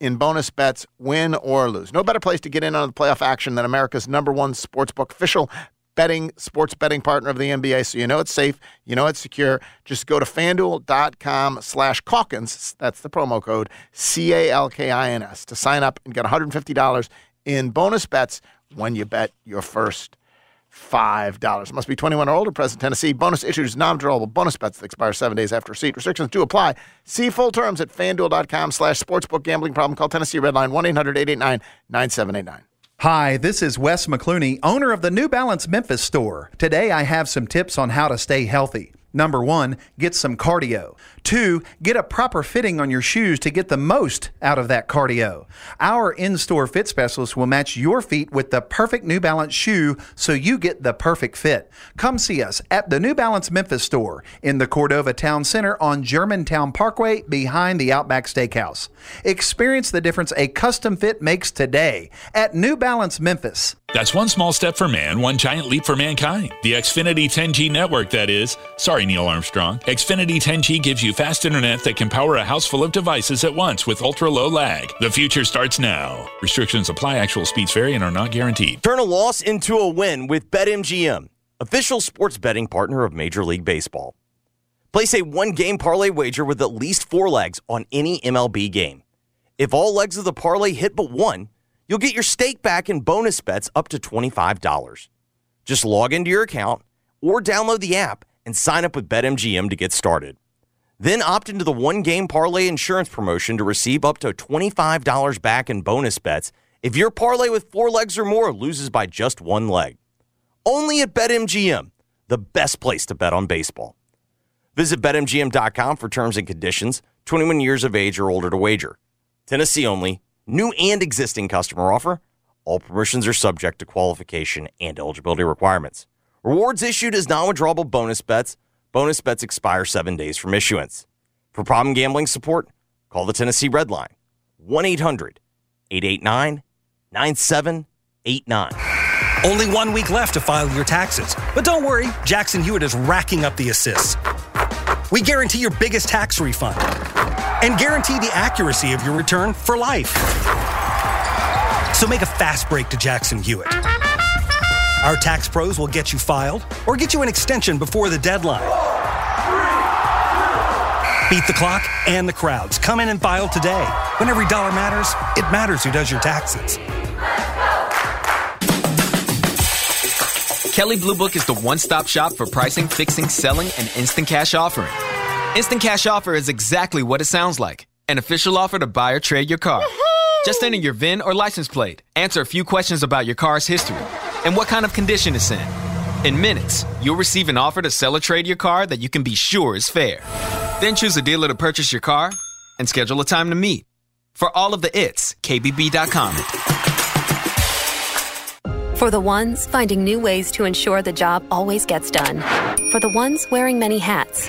in bonus bets, win or lose. No better place to get in on the playoff action than America's number one sportsbook official betting sports betting partner of the NBA. So you know it's safe, you know it's secure. Just go to fanduel.com slash Calkins. That's the promo code C-A-L-K-I-N-S to sign up and get $150 in bonus bets when you bet your first $5. Must be 21 or older, present Tennessee. Bonus issues, non-withdrawable bonus bets that expire seven days after receipt. Restrictions do apply. See full terms at fanduel.com slash sportsbook gambling problem. Call Tennessee Redline 1-800-889-9789. Hi, this is Wes McClooney, owner of the New Balance Memphis store. Today I have some tips on how to stay healthy. Number one, get some cardio. Two, get a proper fitting on your shoes to get the most out of that cardio. Our in store fit specialist will match your feet with the perfect New Balance shoe so you get the perfect fit. Come see us at the New Balance Memphis store in the Cordova Town Center on Germantown Parkway behind the Outback Steakhouse. Experience the difference a custom fit makes today at New Balance Memphis. That's one small step for man, one giant leap for mankind. The Xfinity 10G network, that is. Sorry, Neil Armstrong. Xfinity 10G gives you fast internet that can power a house full of devices at once with ultra low lag. The future starts now. Restrictions apply, actual speeds vary and are not guaranteed. Turn a loss into a win with BetMGM, official sports betting partner of Major League Baseball. Place a one game parlay wager with at least four legs on any MLB game. If all legs of the parlay hit but one, you'll get your stake back in bonus bets up to $25. Just log into your account or download the app and sign up with BetMGM to get started. Then opt into the one game parlay insurance promotion to receive up to $25 back in bonus bets if your parlay with four legs or more loses by just one leg. Only at BetMGM, the best place to bet on baseball. Visit BetMGM.com for terms and conditions. 21 years of age or older to wager. Tennessee only. New and existing customer offer. All permissions are subject to qualification and eligibility requirements. Rewards issued as non withdrawable bonus bets. Bonus bets expire seven days from issuance. For problem gambling support, call the Tennessee Red Line 1 800 889 9789. Only one week left to file your taxes. But don't worry, Jackson Hewitt is racking up the assists. We guarantee your biggest tax refund and guarantee the accuracy of your return for life. So make a fast break to Jackson Hewitt. Our tax pros will get you filed or get you an extension before the deadline. Beat the clock and the crowds. Come in and file today. When every dollar matters, it matters who does your taxes. Kelley Blue Book is the one stop shop for pricing, fixing, selling, and instant cash offering. Instant Cash Offer is exactly what it sounds like an official offer to buy or trade your car. Just enter your VIN or license plate, answer a few questions about your car's history, and what kind of condition it's in. In minutes, you'll receive an offer to sell or trade your car that you can be sure is fair. Then choose a dealer to purchase your car and schedule a time to meet. For all of the its, KBB.com. For the ones finding new ways to ensure the job always gets done. For the ones wearing many hats.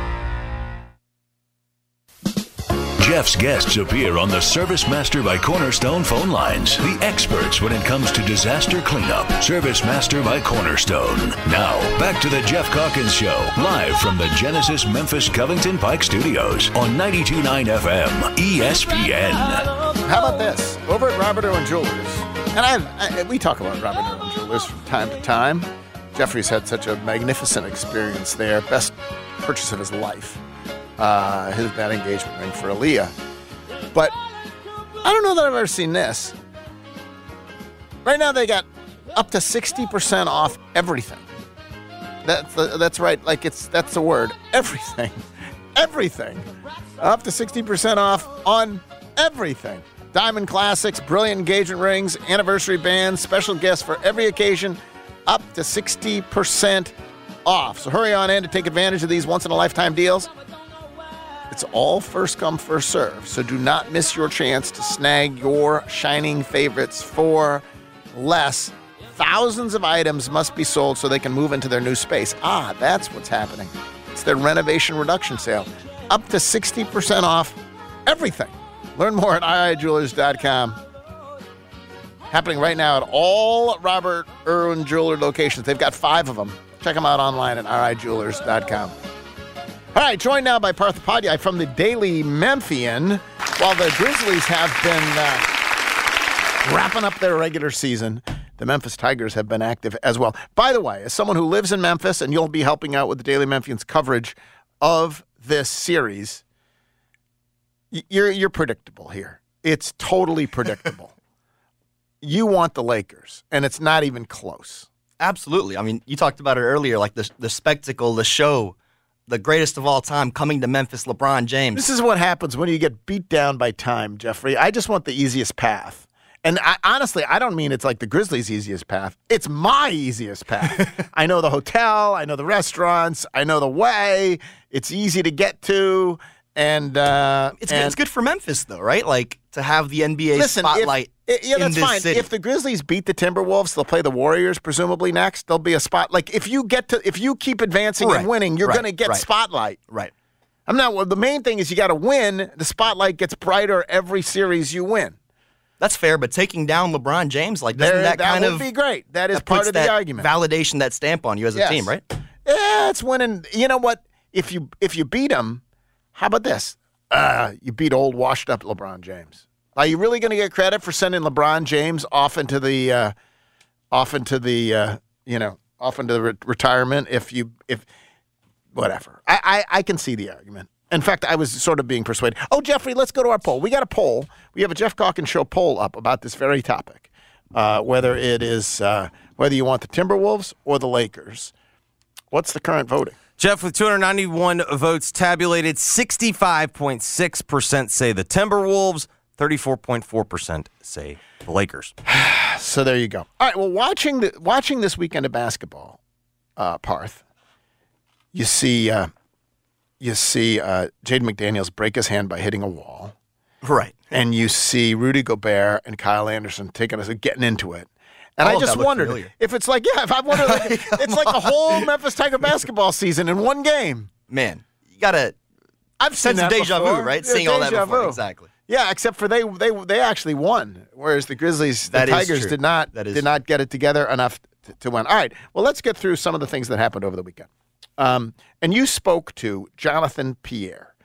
Jeff's guests appear on the Service Master by Cornerstone phone lines. The experts when it comes to disaster cleanup. Service Master by Cornerstone. Now, back to the Geoff Calkins Show, live from the Genesis Memphis Covington Pike Studios on 92.9 FM, ESPN. How about this? Over at Robert Irwin Jewelers, and I, I we talk about Robert Irwin Jewelers from time to time. Jeffrey's had such a magnificent experience there, best purchase of his life. Uh, his that engagement ring for Aaliyah. But I don't know that I've ever seen this. Right now, they got up to 60% off everything. That's, that's right. Like it's, that's the word. Everything. <laughs> Everything. Up to 60% off on everything. Diamond classics, brilliant engagement rings, anniversary bands, special guests for every occasion. Up to 60% off. So hurry on in to take advantage of these once in a lifetime deals. It's all first come, first serve. So do not miss your chance to snag your shining favorites for less. Thousands of items must be sold so they can move into their new space. Ah, that's what's happening. It's their renovation reduction sale. Up to 60% off everything. Learn more at iijewelers.com. Happening right now at all Robert Irwin Jeweler locations. They've got five of them. Check them out online at iijewelers.com. All right, joined now by Parth Upadhyaya from the Daily Memphian. While the Grizzlies have been uh, wrapping up their regular season, the Memphis Tigers have been active as well. By the way, as someone who lives in Memphis, and you'll be helping out with the Daily Memphian's coverage of this series, you're you're predictable here. It's totally predictable. <laughs> you want the Lakers, and it's not even close. Absolutely. I mean, you talked about it earlier, like the the spectacle, the show, the greatest of all time coming to Memphis, LeBron James. This is what happens when you get beat down by time, Jeffrey. I just want the easiest path. And I, honestly, I don't mean it's like the Grizzlies' easiest path. It's my easiest path. <laughs> I know the hotel, I know the restaurants, I know the way. It's easy to get to, and uh, it's and good, it's good for Memphis though, right? Like to have the NBA Listen, if- spotlight. i- yeah, that's fine. City. If the Grizzlies beat the Timberwolves, they'll play the Warriors presumably next. There'll be a spot. Like if you get to, if you keep advancing Right, and winning, you're right, going to get right. spotlight. Right. I'm not. Well, the main thing is you got to win. The spotlight gets brighter every series you win. That's fair, but taking down LeBron James, like doesn't There- that, that kind would of be great. That is that part of the that argument. Validation, that stamp on you as a Yes. team, right? Yeah, it's winning. You know what? If you if you beat them, how about this? Uh, you beat old washed up LeBron James. Are you really going to get credit for sending LeBron James off into the uh, off into the uh, you know off into the re- retirement? If you if whatever, I, I I can see the argument. In fact, I was sort of being persuaded. Oh, Jeffrey, let's go to our poll. We got a poll. We have a Geoff Calkins show poll up about this very topic, uh, whether it is uh, whether you want the Timberwolves or the Lakers. What's the current voting? Jeff, with 291 votes tabulated, 65.6% say the Timberwolves, 34.4% say the Lakers. <sighs> So there you go. All right. Well, watching the watching this weekend of basketball, uh, Parth, you see uh, you see uh, Jaden McDaniels break his hand by hitting a wall, right? And you see Rudy Gobert and Kyle Anderson taking us getting into it. And All I just wondered familiar. if it's like yeah, if I wonder <laughs> like it's like the whole Memphis Tiger basketball season in one game. Man, you gotta. I've seen that deja vu, before. right? Yeah, Seeing all that before, vu. exactly. Yeah, except for they they they actually won, whereas the Grizzlies, the That Tigers did not did not get it together enough to, to win. All right, well let's get through some of the things that happened over the weekend. Um, and you spoke to Jonathan Pierre.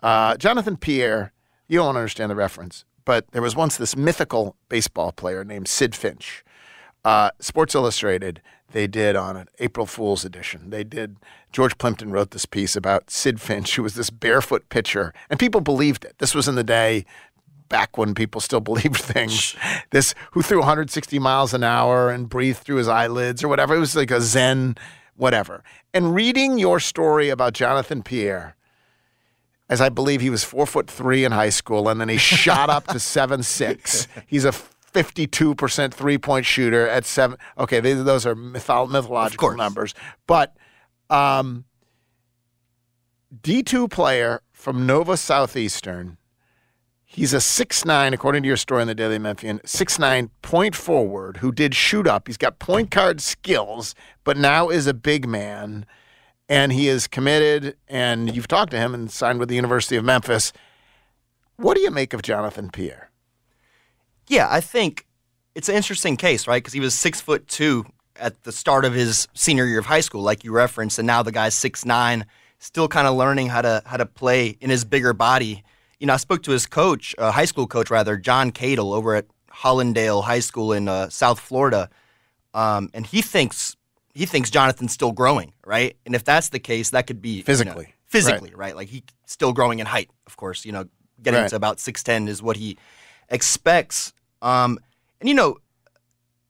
Uh, Jonathan Pierre, you don't understand the reference, but there was once this mythical baseball player named Sidd Finch. Uh, Sports Illustrated, they did on an April Fool's edition. They did. George Plimpton wrote this piece about Sidd Finch, who was this barefoot pitcher, and people believed it. This was in the day back when people still <laughs> believed things. This who threw 160 miles an hour and breathed through his eyelids or whatever. It was like a Zen, whatever. And reading your story about Jonathan Pierre, as I believe he was four foot three in high school, and then he shot up to <laughs> seven six. He's a 52% three point shooter at seven. Okay, these, those are mytho- mythological numbers. But um, D2 player from Nova Southeastern. He's a six nine, according to your story in the Daily Memphian, six nine point forward who did shoot up. He's got point guard skills, but now is a big man, and he is committed. And you've talked to him and signed with the University of Memphis. What do you make of Jonathan Pierre? Yeah, I think it's an interesting case, right? Because he was six foot two at the start of his senior year of high school, like you referenced, and now the guy's six nine, still kind of learning how to how to play in his bigger body. You know, I spoke to his coach, uh, high school coach rather, John Cadle, over at Hallandale High School in uh, South Florida, um, and he thinks he thinks Jonathan's still growing, right? And if that's the case, that could be you know, Physically. physically, right? Like he's still growing in height, of course. You know, getting Right. to about six ten is what he expects. Um, and you know,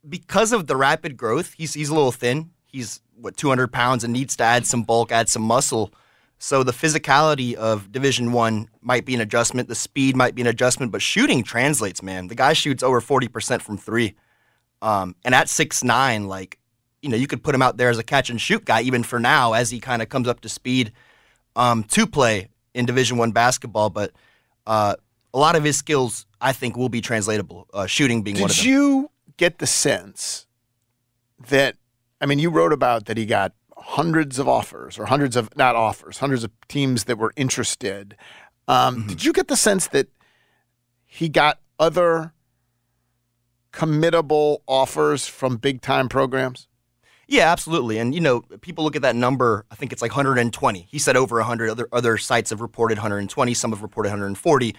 because of the rapid growth, he's he's a little thin. He's what 200 pounds and needs to add some bulk, add some muscle. So the physicality of Division One might be an adjustment. The speed might be an adjustment, but shooting translates, man. The guy shoots over 40 percent from three, um, and at six nine, like you know, you could put him out there as a catch and shoot guy, even for now, as he kind of comes up to speed um, to play in Division One basketball. But uh, a lot of his skills, I think, will be translatable. Uh, shooting being one of Did you get the sense that, I mean, you wrote about that he got hundreds of offers or hundreds of, not offers, hundreds of teams that were interested. Um, Mm-hmm. Did you get the sense that he got other committable offers from big time programs? Yeah, absolutely. And you know, people look at that number. I think it's like 120. He said over 100. Other other sites have reported 120. Some have reported 140.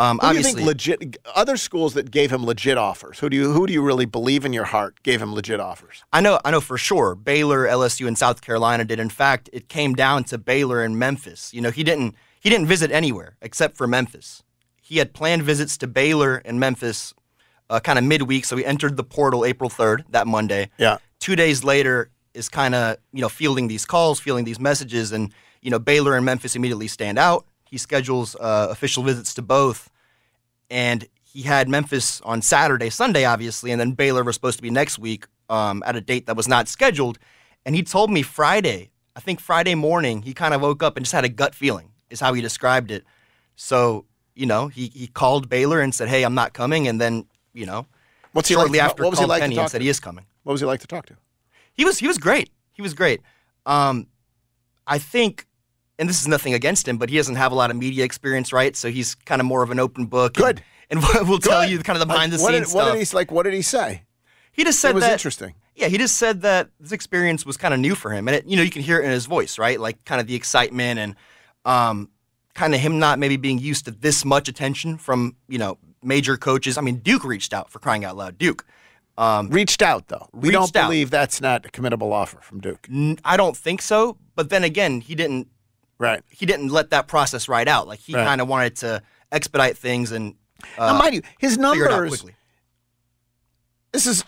Um, Who do you think legit other schools that gave him legit offers? Who do you who do you really believe in your heart gave him legit offers? I know, I know for sure. Baylor, LSU, and South Carolina did. In fact, it came down to Baylor and Memphis. You know, he didn't he didn't visit anywhere except for Memphis. He had planned visits to Baylor and Memphis uh, kind of midweek. So he entered the portal April 3rd, that Monday. Yeah. Two days later is kind of, you know, fielding these calls, fielding these messages. And, you know, Baylor and Memphis immediately stand out. He schedules uh, official visits to both. And he had Memphis on Saturday, Sunday, obviously. And then Baylor was supposed to be next week um, at a date that was not scheduled. And he told me Friday, I think Friday morning, he kind of woke up and just had a gut feeling, is how he described it. So, you know, he, he called Baylor and said, hey, I'm not coming. And then, you know, What's he shortly like to- after what was he called like to Penny talk and said to? he is coming. What was he like to talk to? He was he was great. He was great. Um, I think, and this is nothing against him, but he doesn't have a lot of media experience, right? So he's kind of more of an open book. Good. And, and <laughs> we'll tell you kind of the behind the Like, what scenes did, what stuff. did he like? What did he say? He just said it was that interesting. Yeah, he just said that this experience was kind of new for him, and it, you know you can hear it in his voice, right? Like kind of the excitement and um, kind of him not maybe being used to this much attention from you know major coaches. I mean, Duke reached out for crying out loud. Duke um, reached out though. We don't out. believe that's not a committable offer from Duke. N- I don't think so. But then again, he didn't. Right. He didn't let that process ride out. Like he Right. kind of wanted to expedite things and. Uh, now, mind you, his figure numbers. quickly. This is.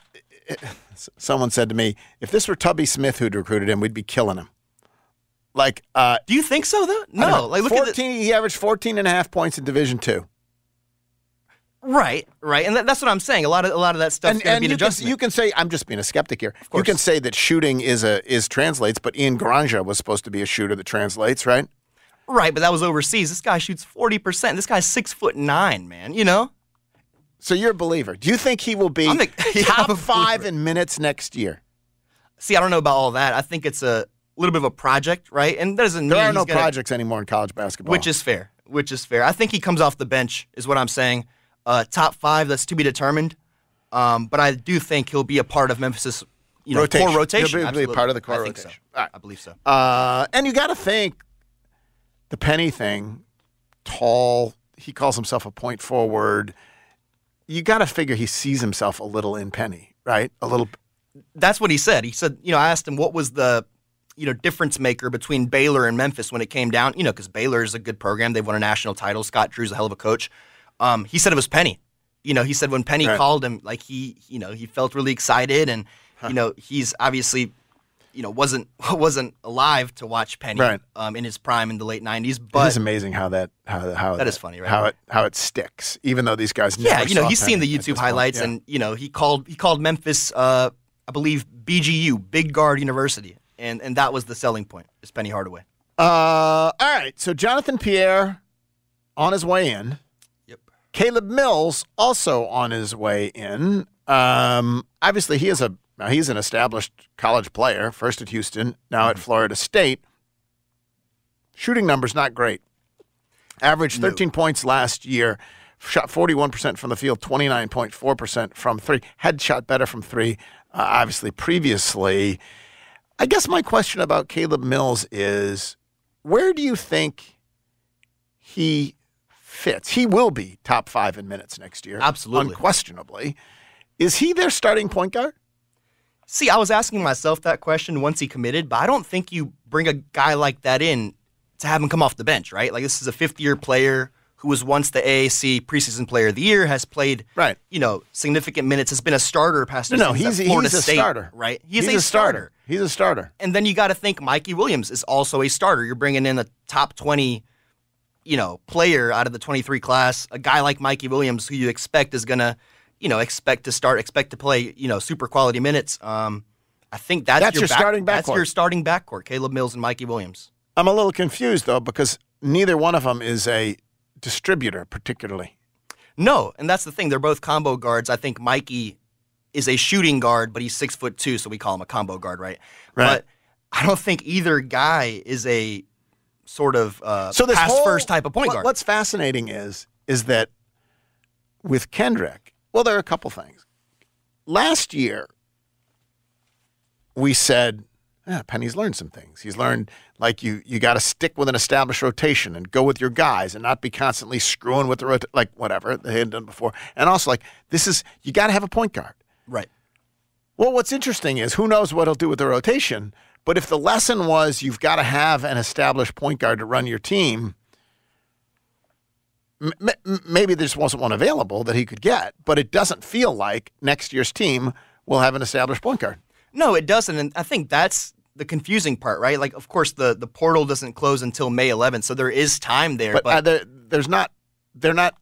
Someone said to me, if this were Tubby Smith who'd recruited him, we'd be killing him. Like, uh, do you think so? Though, I don't know. no. Like, look at the- 14, He averaged 14 and a half points in Division Two. Right, right, and that, that's what I'm saying. A lot of a lot of that stuff and, is going to and be you, can, you can say I'm just being a skeptic here. You can say that shooting is a is translates, but Ian Granja was supposed to be a shooter that translates, right? Right, but that was overseas. This guy shoots forty percent. This guy's six foot nine, man. You know. So you're a believer. Do you think he will be <laughs> yeah, top five in minutes next year? See, I don't know about all that. I think it's a little bit of a project, right? And that doesn't There mean are no gonna- projects anymore in college basketball. which is fair. Which is fair. I think he comes off the bench, is what I'm saying. Uh, top five, that's to be determined. Um, but I do think he'll be a part of Memphis' you know, Rotation. core rotation. He'll be- he'll be a Absolutely. part of the core I think so. rotation. I believe so. Uh, and you got to think the Penny thing, tall. He calls himself a point forward. You got to figure he sees himself a little in Penny, right? A little. That's what he said. He said, you know, I asked him what was the, you know, difference maker between Baylor and Memphis when it came down, you know, because Baylor is a good program. They've won a national title. Scott Drew's a hell of a coach. Um, he said it was Penny. You know, he said when Penny Right. called him, like he, you know, he felt really excited, and you know, he's obviously, you know, wasn't <laughs> wasn't alive to watch Penny Right. um, in his prime in the late '90s. it But is amazing how that how how That is funny, right? How it how it sticks, even though these guys. yeah, you know, he's seen the YouTube highlights, Yeah. and you know, he called he called Memphis, uh, I believe BGU, Big Guard University, and and that was the selling point. Is Penny Hardaway. Uh, all right. So Jonathan Pierre on his way in. Caleb Mills also on his way in. Um, obviously, he is a now he's an established college player. First at Houston, now at Florida State. Shooting numbers not great. Averaged 13 points last year. Shot 41% from the field, 29.4% from three. Had shot better from three, uh, obviously, previously. I guess my question about Caleb Mills is where do you think he fits? He will be top five in minutes next year. Absolutely. Unquestionably. Is he their starting point guard? See, I was asking myself that question once he committed, but I don't think you bring a guy like that in to have him come off the bench, right? Like this is a fifth year player who was once the AAC preseason player of the year, has played right, you know, significant minutes, has been a starter past No, no, he's, Florida he's a State, starter. right? He's, a, starter. He's a starter. And then you got to think Mikey Williams is also a starter. You're bringing in a top 20, you know, player out of the 23 class, a guy like Mikey Williams who you expect is going to, you know, expect to start, expect to play, you know, super quality minutes. Um, I think that's, That's your back- starting That's backcourt. your starting backcourt, Caleb Mills and Mikey Williams. I'm a little confused though because neither one of them is a distributor particularly. No, and that's the thing. They're both combo guards. I think Mikey is a shooting guard, but he's six foot two, so we call him a combo guard, right? Right. But I don't think either guy is a sort of uh, So this pass whole- first type of point what- guard. What's fascinating is is that with Kendric, well, there are a couple things. Last year, we said, yeah, Penny's learned some things. He's learned like you you got to stick with an established rotation and go with your guys and not be constantly screwing with the rota- like whatever they had done before. And also like this is you got to have a point guard. Right. Well, what's interesting is who knows what he'll do with the rotation. But if the lesson was you've got to have an established point guard to run your team, m- m- maybe there just wasn't one available that he could get, but it doesn't feel like next year's team will have an established point guard. No, it doesn't, and I think that's the confusing part, right? Like, of course, the the portal doesn't close until May 11th, so there is time there. But, But, uh, there, there's not, they're not,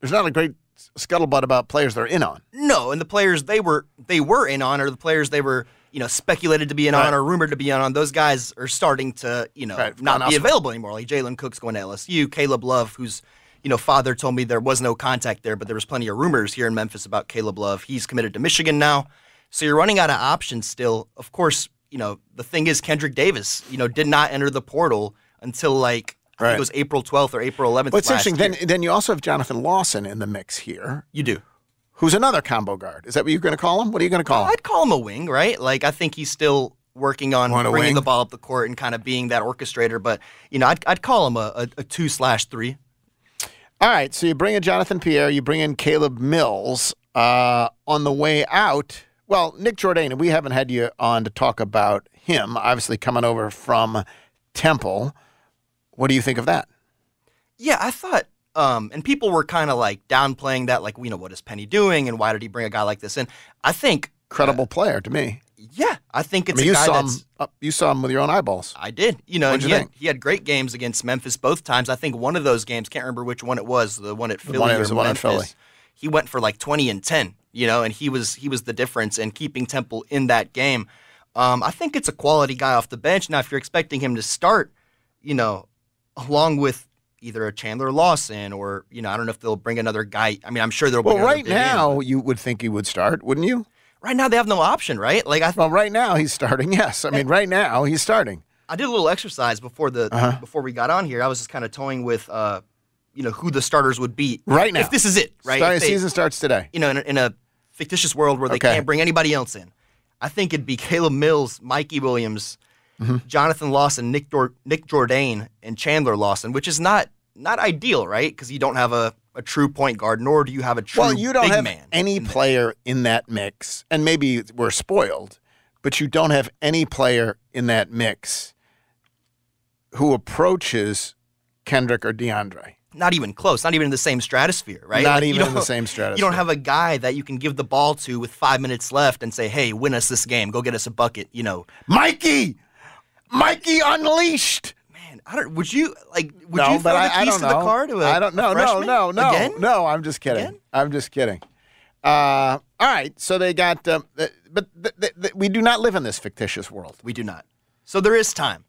there's not a great scuttlebutt about players they're in on. no, and the players they were they were in on, or the players they were you know speculated to be in Right. on, or rumored to be in on, those guys are starting to you know Right, not be available anymore. Like Jalen Cook's going to LSU, Caleb Love, who's you know father told me there was no contact there, but there was plenty of rumors here in Memphis about Caleb Love. He's committed to Michigan now, so you're running out of options still. Of course, you know the thing is Kendric Davis, you know, did not enter the portal until like. I think it was April 12th or April 11th. Well, it's last interesting. year. Then, then you also have Jonathan Lawson in the mix here. You do. Who's another combo guard? Is that what you're going to call him? What are you going to call him? I'd call him a wing, right? Like I think he's still working on Want bringing the ball up the court and kind of being that orchestrator. But you know, I'd, I'd call him a, a, a two slash three. All right, so you bring in Jonathan Pierre, you bring in Caleb Mills uh, on the way out. Well, Nick Jourdain, we haven't had you on to talk about him. Obviously, coming over from Temple. What do you think of that? Yeah, I thought, um, and people were kind of like downplaying that, like, you know, what is Penny doing, and why did he bring a guy like this in? I think, Credible player to me. yeah, I think I it's mean, a you guy saw him. Uh, you saw him with your own eyeballs. I did, you know, What'd he you had, he had great games against Memphis both times. I think one of those games, can't remember which one it was, the one at The Philly one- or the one in Memphis. Philly. He went for like twenty and ten, you know, and he was he was the difference in keeping Temple in that game. Um, I think it's a quality guy off the bench. Now, if you're expecting him to start, you know, along with either a Chandler Lawson or you know, I don't know if they'll bring another guy. I mean, I'm sure they'll. Be. Well, right big in, now, you would think he would start, wouldn't you? Right now, they have no option, right? Like I. Well, right now he's starting. <laughs> Yes, I mean, right now he's starting. I did a little exercise before the Uh-huh. before we got on here. I was just kind of toying with, uh, you know, who the starters would be Right now. If this is it, right? Starting they- season starts today. You know, in a, in a fictitious world where they Okay. can't bring anybody else in, I think it'd be Caleb Mills, Mikey Williams, Mm-hmm. Jonathan Lawson, Nick Dor- Nick Jourdain, and Chandler Lawson, which is not not ideal, right? Because you don't have a, a true point guard, nor do you have a true Well, you don't have any player in that mix, and maybe we're spoiled, but you don't have any player in that mix who approaches Kendric or DeAndre. not even close, not even in the same stratosphere, right? Not you even in the same stratosphere. You don't have a guy that you can give the ball to with five minutes left and say, "Hey, win us this game. Go get us a bucket." You know, Mikey, Mikey unleashed. man, I don't. Would you like? Would no, you but throw I, the I keys to know. the car to a I don't know. No, no, no, Again? no. I'm just kidding. Again? I'm just kidding. Uh, all right. So they got, um, but th- th- th- we do not live in this fictitious world. We do not. So there is time.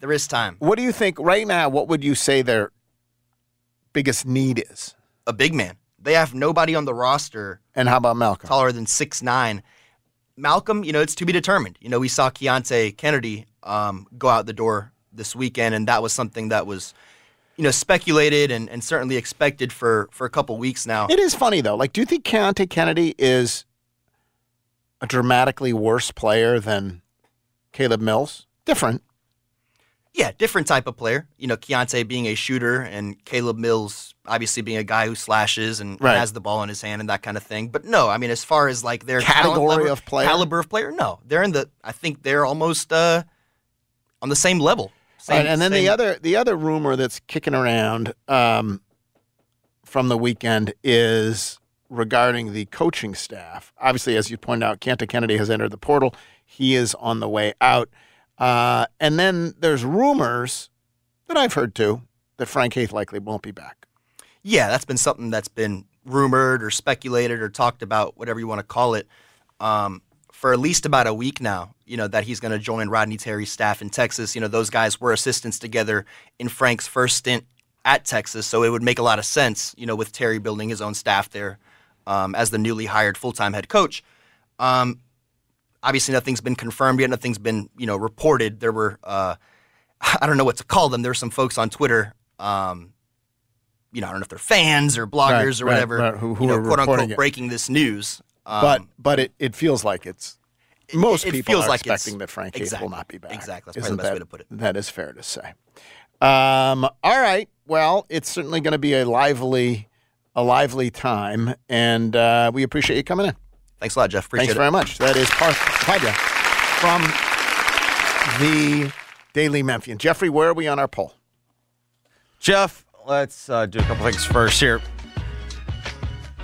There is time. What do you think right now? What would you say their biggest need is? A big man. They have nobody on the roster And how about Malcolm? taller than six nine. Malcolm, you know, it's to be determined. You know, we saw Keonte Kennedy um, go out the door this weekend, and that was something that was, you know, speculated and, and certainly expected for for a couple weeks now. It is funny though. Like, do you think Keonte Kennedy is a dramatically worse player than Caleb Mills? Different. Yeah, different type of player. You know, Keonte being a shooter and Caleb Mills obviously being a guy who slashes and Right. has the ball in his hand and that kind of thing. But no, I mean, as far as like their Category level- of player? caliber of player, no, they're in the. I think they're almost uh, on the same level. All right, Same- and then the other the other rumor that's kicking around um, from the weekend is regarding the coaching staff. Obviously, as you pointed out, Keonte Kennedy has entered the portal. He is on the way out. Uh, and then there's rumors that I've heard too that Frank Haith likely won't be back. Yeah, that's been something that's been rumored or speculated or talked about, whatever you want to call it, um, for at least about a week now. You know that he's going to join Rodney Terry's staff in Texas. You know those guys were assistants together in Frank's first stint at Texas, so it would make a lot of sense. You know, with Terry building his own staff there um, as the newly hired full time head coach. Um, obviously, nothing's been confirmed yet. Nothing's been you know reported. There were uh, <laughs> I don't know what to call them. There were some folks on Twitter. Um, you know, I don't know if they're fans or bloggers Right, or whatever, right, who- who you know, are quote unquote, it. breaking this news. Um, but but it, it feels like it's most it people feels are like it's- expecting that Frank exactly, will not be back. exactly. That's Isn't probably the best that- way to put it. That is fair to say. Um, all right. Well, it's certainly going to be a lively a lively time, and uh, we appreciate you coming in. Thanks a lot, Jeff. Appreciate Thanks it. very much. That is Parth Upadhyaya from the Daily Memphian. Jeffrey, where are we on our poll? Jeff, let's uh, do a couple things first here.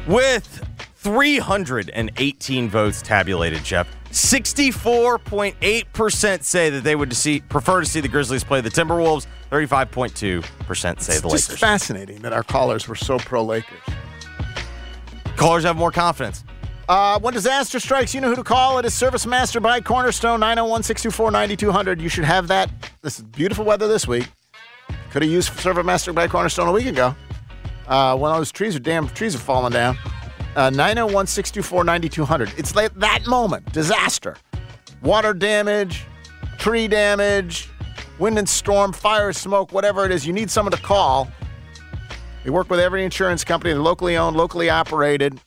With 318 votes tabulated, Jeff, 64.8% say that they would see, prefer to see the Grizzlies play the Timberwolves. 35.2% say It's the just Lakers. fascinating that our callers were so pro Lakers. Callers have more confidence. Uh, when disaster strikes, you know who to call. It is Service Master by Cornerstone, 901 624 9200. You should have that. This is beautiful weather this week. Could have used Service Master by Cornerstone a week ago. Uh, when all those trees are damn trees are falling down. Uh, 901 624 9200. It's like that moment disaster. Water damage, tree damage, wind and storm, fire, smoke, whatever it is. You need someone to call. We work with every insurance company. Locally owned, locally operated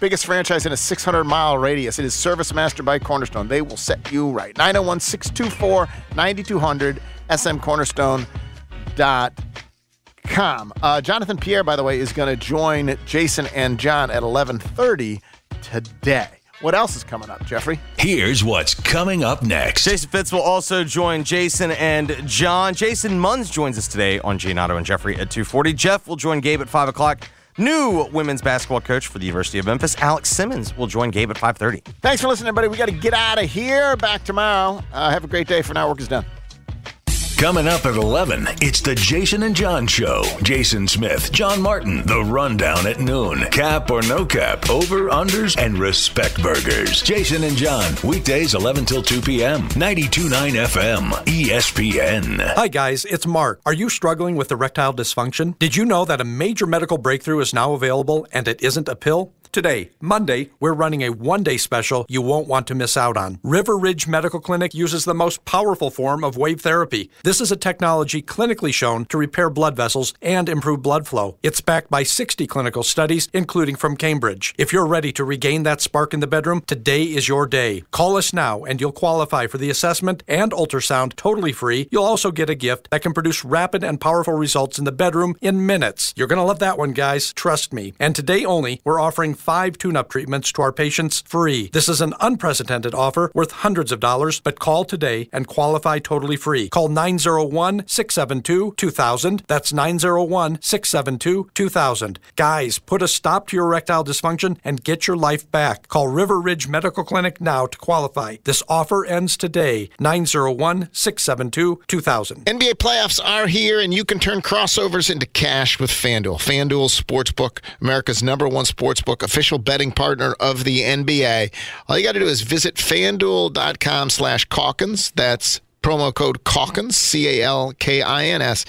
biggest franchise in a 600 mile radius. It is Service Master by Cornerstone. They will set you right. 901 624 9200, smcornerstone.com. Uh, Jonathan Pierre, by the way, is going to join Jason and John at 1130 today. What else is coming up, Jeffrey? Here's what's coming up next. Jason Fitz will also join Jason and John. Jason Munz joins us today on Giannotto and Jeffrey at 240. Jeff will join Gabe at 5 o'clock. New women's basketball coach for the University of Memphis, Alex Simmons, will join Gabe at 5.30. Thanks for listening, everybody. We got to get out of here. Back tomorrow. Uh, have a great day. For now, work is done. Coming up at 11, it's the Jason and John Show. Jason Smith, John Martin, The Rundown at noon. Cap or no cap, over, unders, and respect burgers. Jason and John, weekdays 11 till 2 p.m. 92.9 FM, ESPN. Hi, guys, it's Mark. Are you struggling with erectile dysfunction? Did you know that a major medical breakthrough is now available and it isn't a pill? Today, Monday, we're running a one day special you won't want to miss out on. River Ridge Medical Clinic uses the most powerful form of wave therapy. This is a technology clinically shown to repair blood vessels and improve blood flow. It's backed by 60 clinical studies, including from Cambridge. If you're ready to regain that spark in the bedroom, today is your day. Call us now and you'll qualify for the assessment and ultrasound totally free. You'll also get a gift that can produce rapid and powerful results in the bedroom in minutes. You're going to love that one, guys. Trust me. And today only, we're offering five tune up treatments to our patients free. This is an unprecedented offer worth hundreds of dollars, but call today and qualify totally free. Call 901 672 2000. That's 901 672 2000. Guys, put a stop to your erectile dysfunction and get your life back. Call River Ridge Medical Clinic now to qualify. This offer ends today. 901 672 2000. NBA playoffs are here, and you can turn crossovers into cash with FanDuel. FanDuel Sportsbook, America's number one sportsbook, official betting partner of the NBA. All you got to do is visit fanduel.com slash Calkins. That's promo code Calkins, C A L K I N S.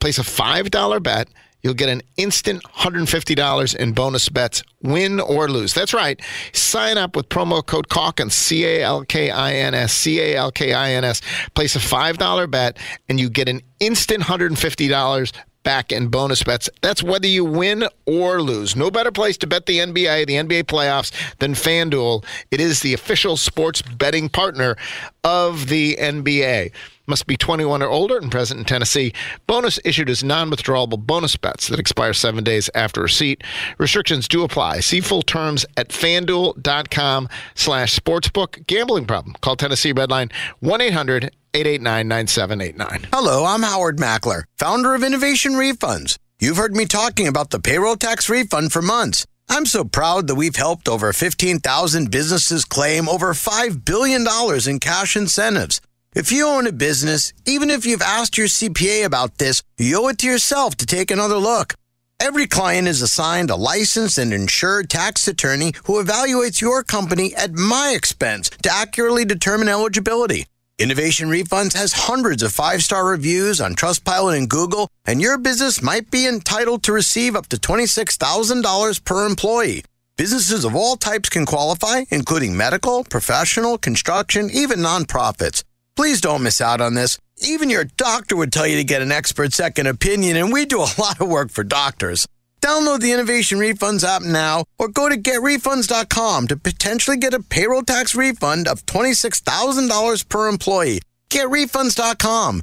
Place a $5 bet. You'll get an instant $150 in bonus bets, win or lose. That's right. Sign up with promo code Calkins, C A L K I N S, C A L K I N S. Place a $5 bet, and you get an instant $150 back in bonus bets. That's whether you win or lose. No better place to bet the NBA, the NBA playoffs, than FanDuel. It is the official sports betting partner of the NBA. Must be 21 or older and present in Tennessee. Bonus issued as non-withdrawable bonus bets that expire seven days after receipt. Restrictions do apply. See full terms at fanduel.com slash sportsbook. Gambling problem. Call Tennessee Redline 1-800-889-9789. Hello, I'm Howard Mackler, founder of Innovation Refunds. You've heard me talking about the payroll tax refund for months. I'm so proud that we've helped over 15,000 businesses claim over $5 billion in cash incentives. If you own a business, even if you've asked your CPA about this, you owe it to yourself to take another look. Every client is assigned a licensed and insured tax attorney who evaluates your company at my expense to accurately determine eligibility. Innovation Refunds has hundreds of five star reviews on Trustpilot and Google, and your business might be entitled to receive up to $26,000 per employee. Businesses of all types can qualify, including medical, professional, construction, even nonprofits. Please don't miss out on this. Even your doctor would tell you to get an expert second opinion, and we do a <laughs> lot of work for doctors. Download the Innovation Refunds app now or go to getrefunds.com to potentially get a payroll tax refund of $26,000 per employee. Getrefunds.com.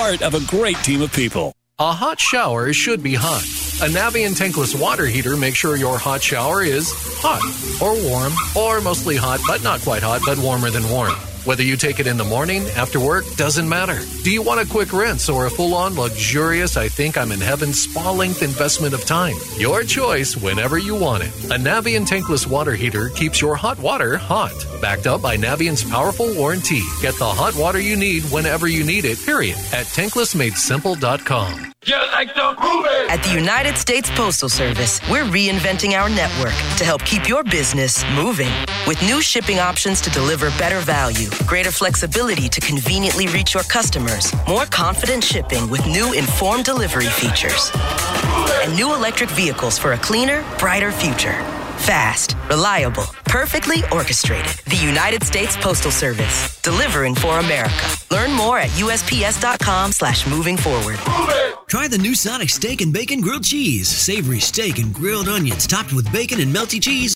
of a great team of people. A hot shower should be hot. A Navien tankless water heater makes sure your hot shower is hot or warm or mostly hot, but not quite hot, but warmer than warm. Whether you take it in the morning, after work, doesn't matter. Do you want a quick rinse or a full on, luxurious, I think I'm in heaven spa length investment of time? Your choice whenever you want it. A Navien tankless water heater keeps your hot water hot. Backed up by Navien's powerful warranty. Get the hot water you need whenever you need it, period. At tanklessmadesimple.com. At the United States Postal Service, we're reinventing our network to help keep your business moving. With new shipping options to deliver better value, greater flexibility to conveniently reach your customers, more confident shipping with new informed delivery features, and new electric vehicles for a cleaner, brighter future. Fast, reliable, perfectly orchestrated. The United States Postal Service, delivering for America. Learn more at USPS.com slash moving forward. Try the new Sonic Steak and Bacon Grilled Cheese. Savory steak and grilled onions topped with bacon and melty cheese.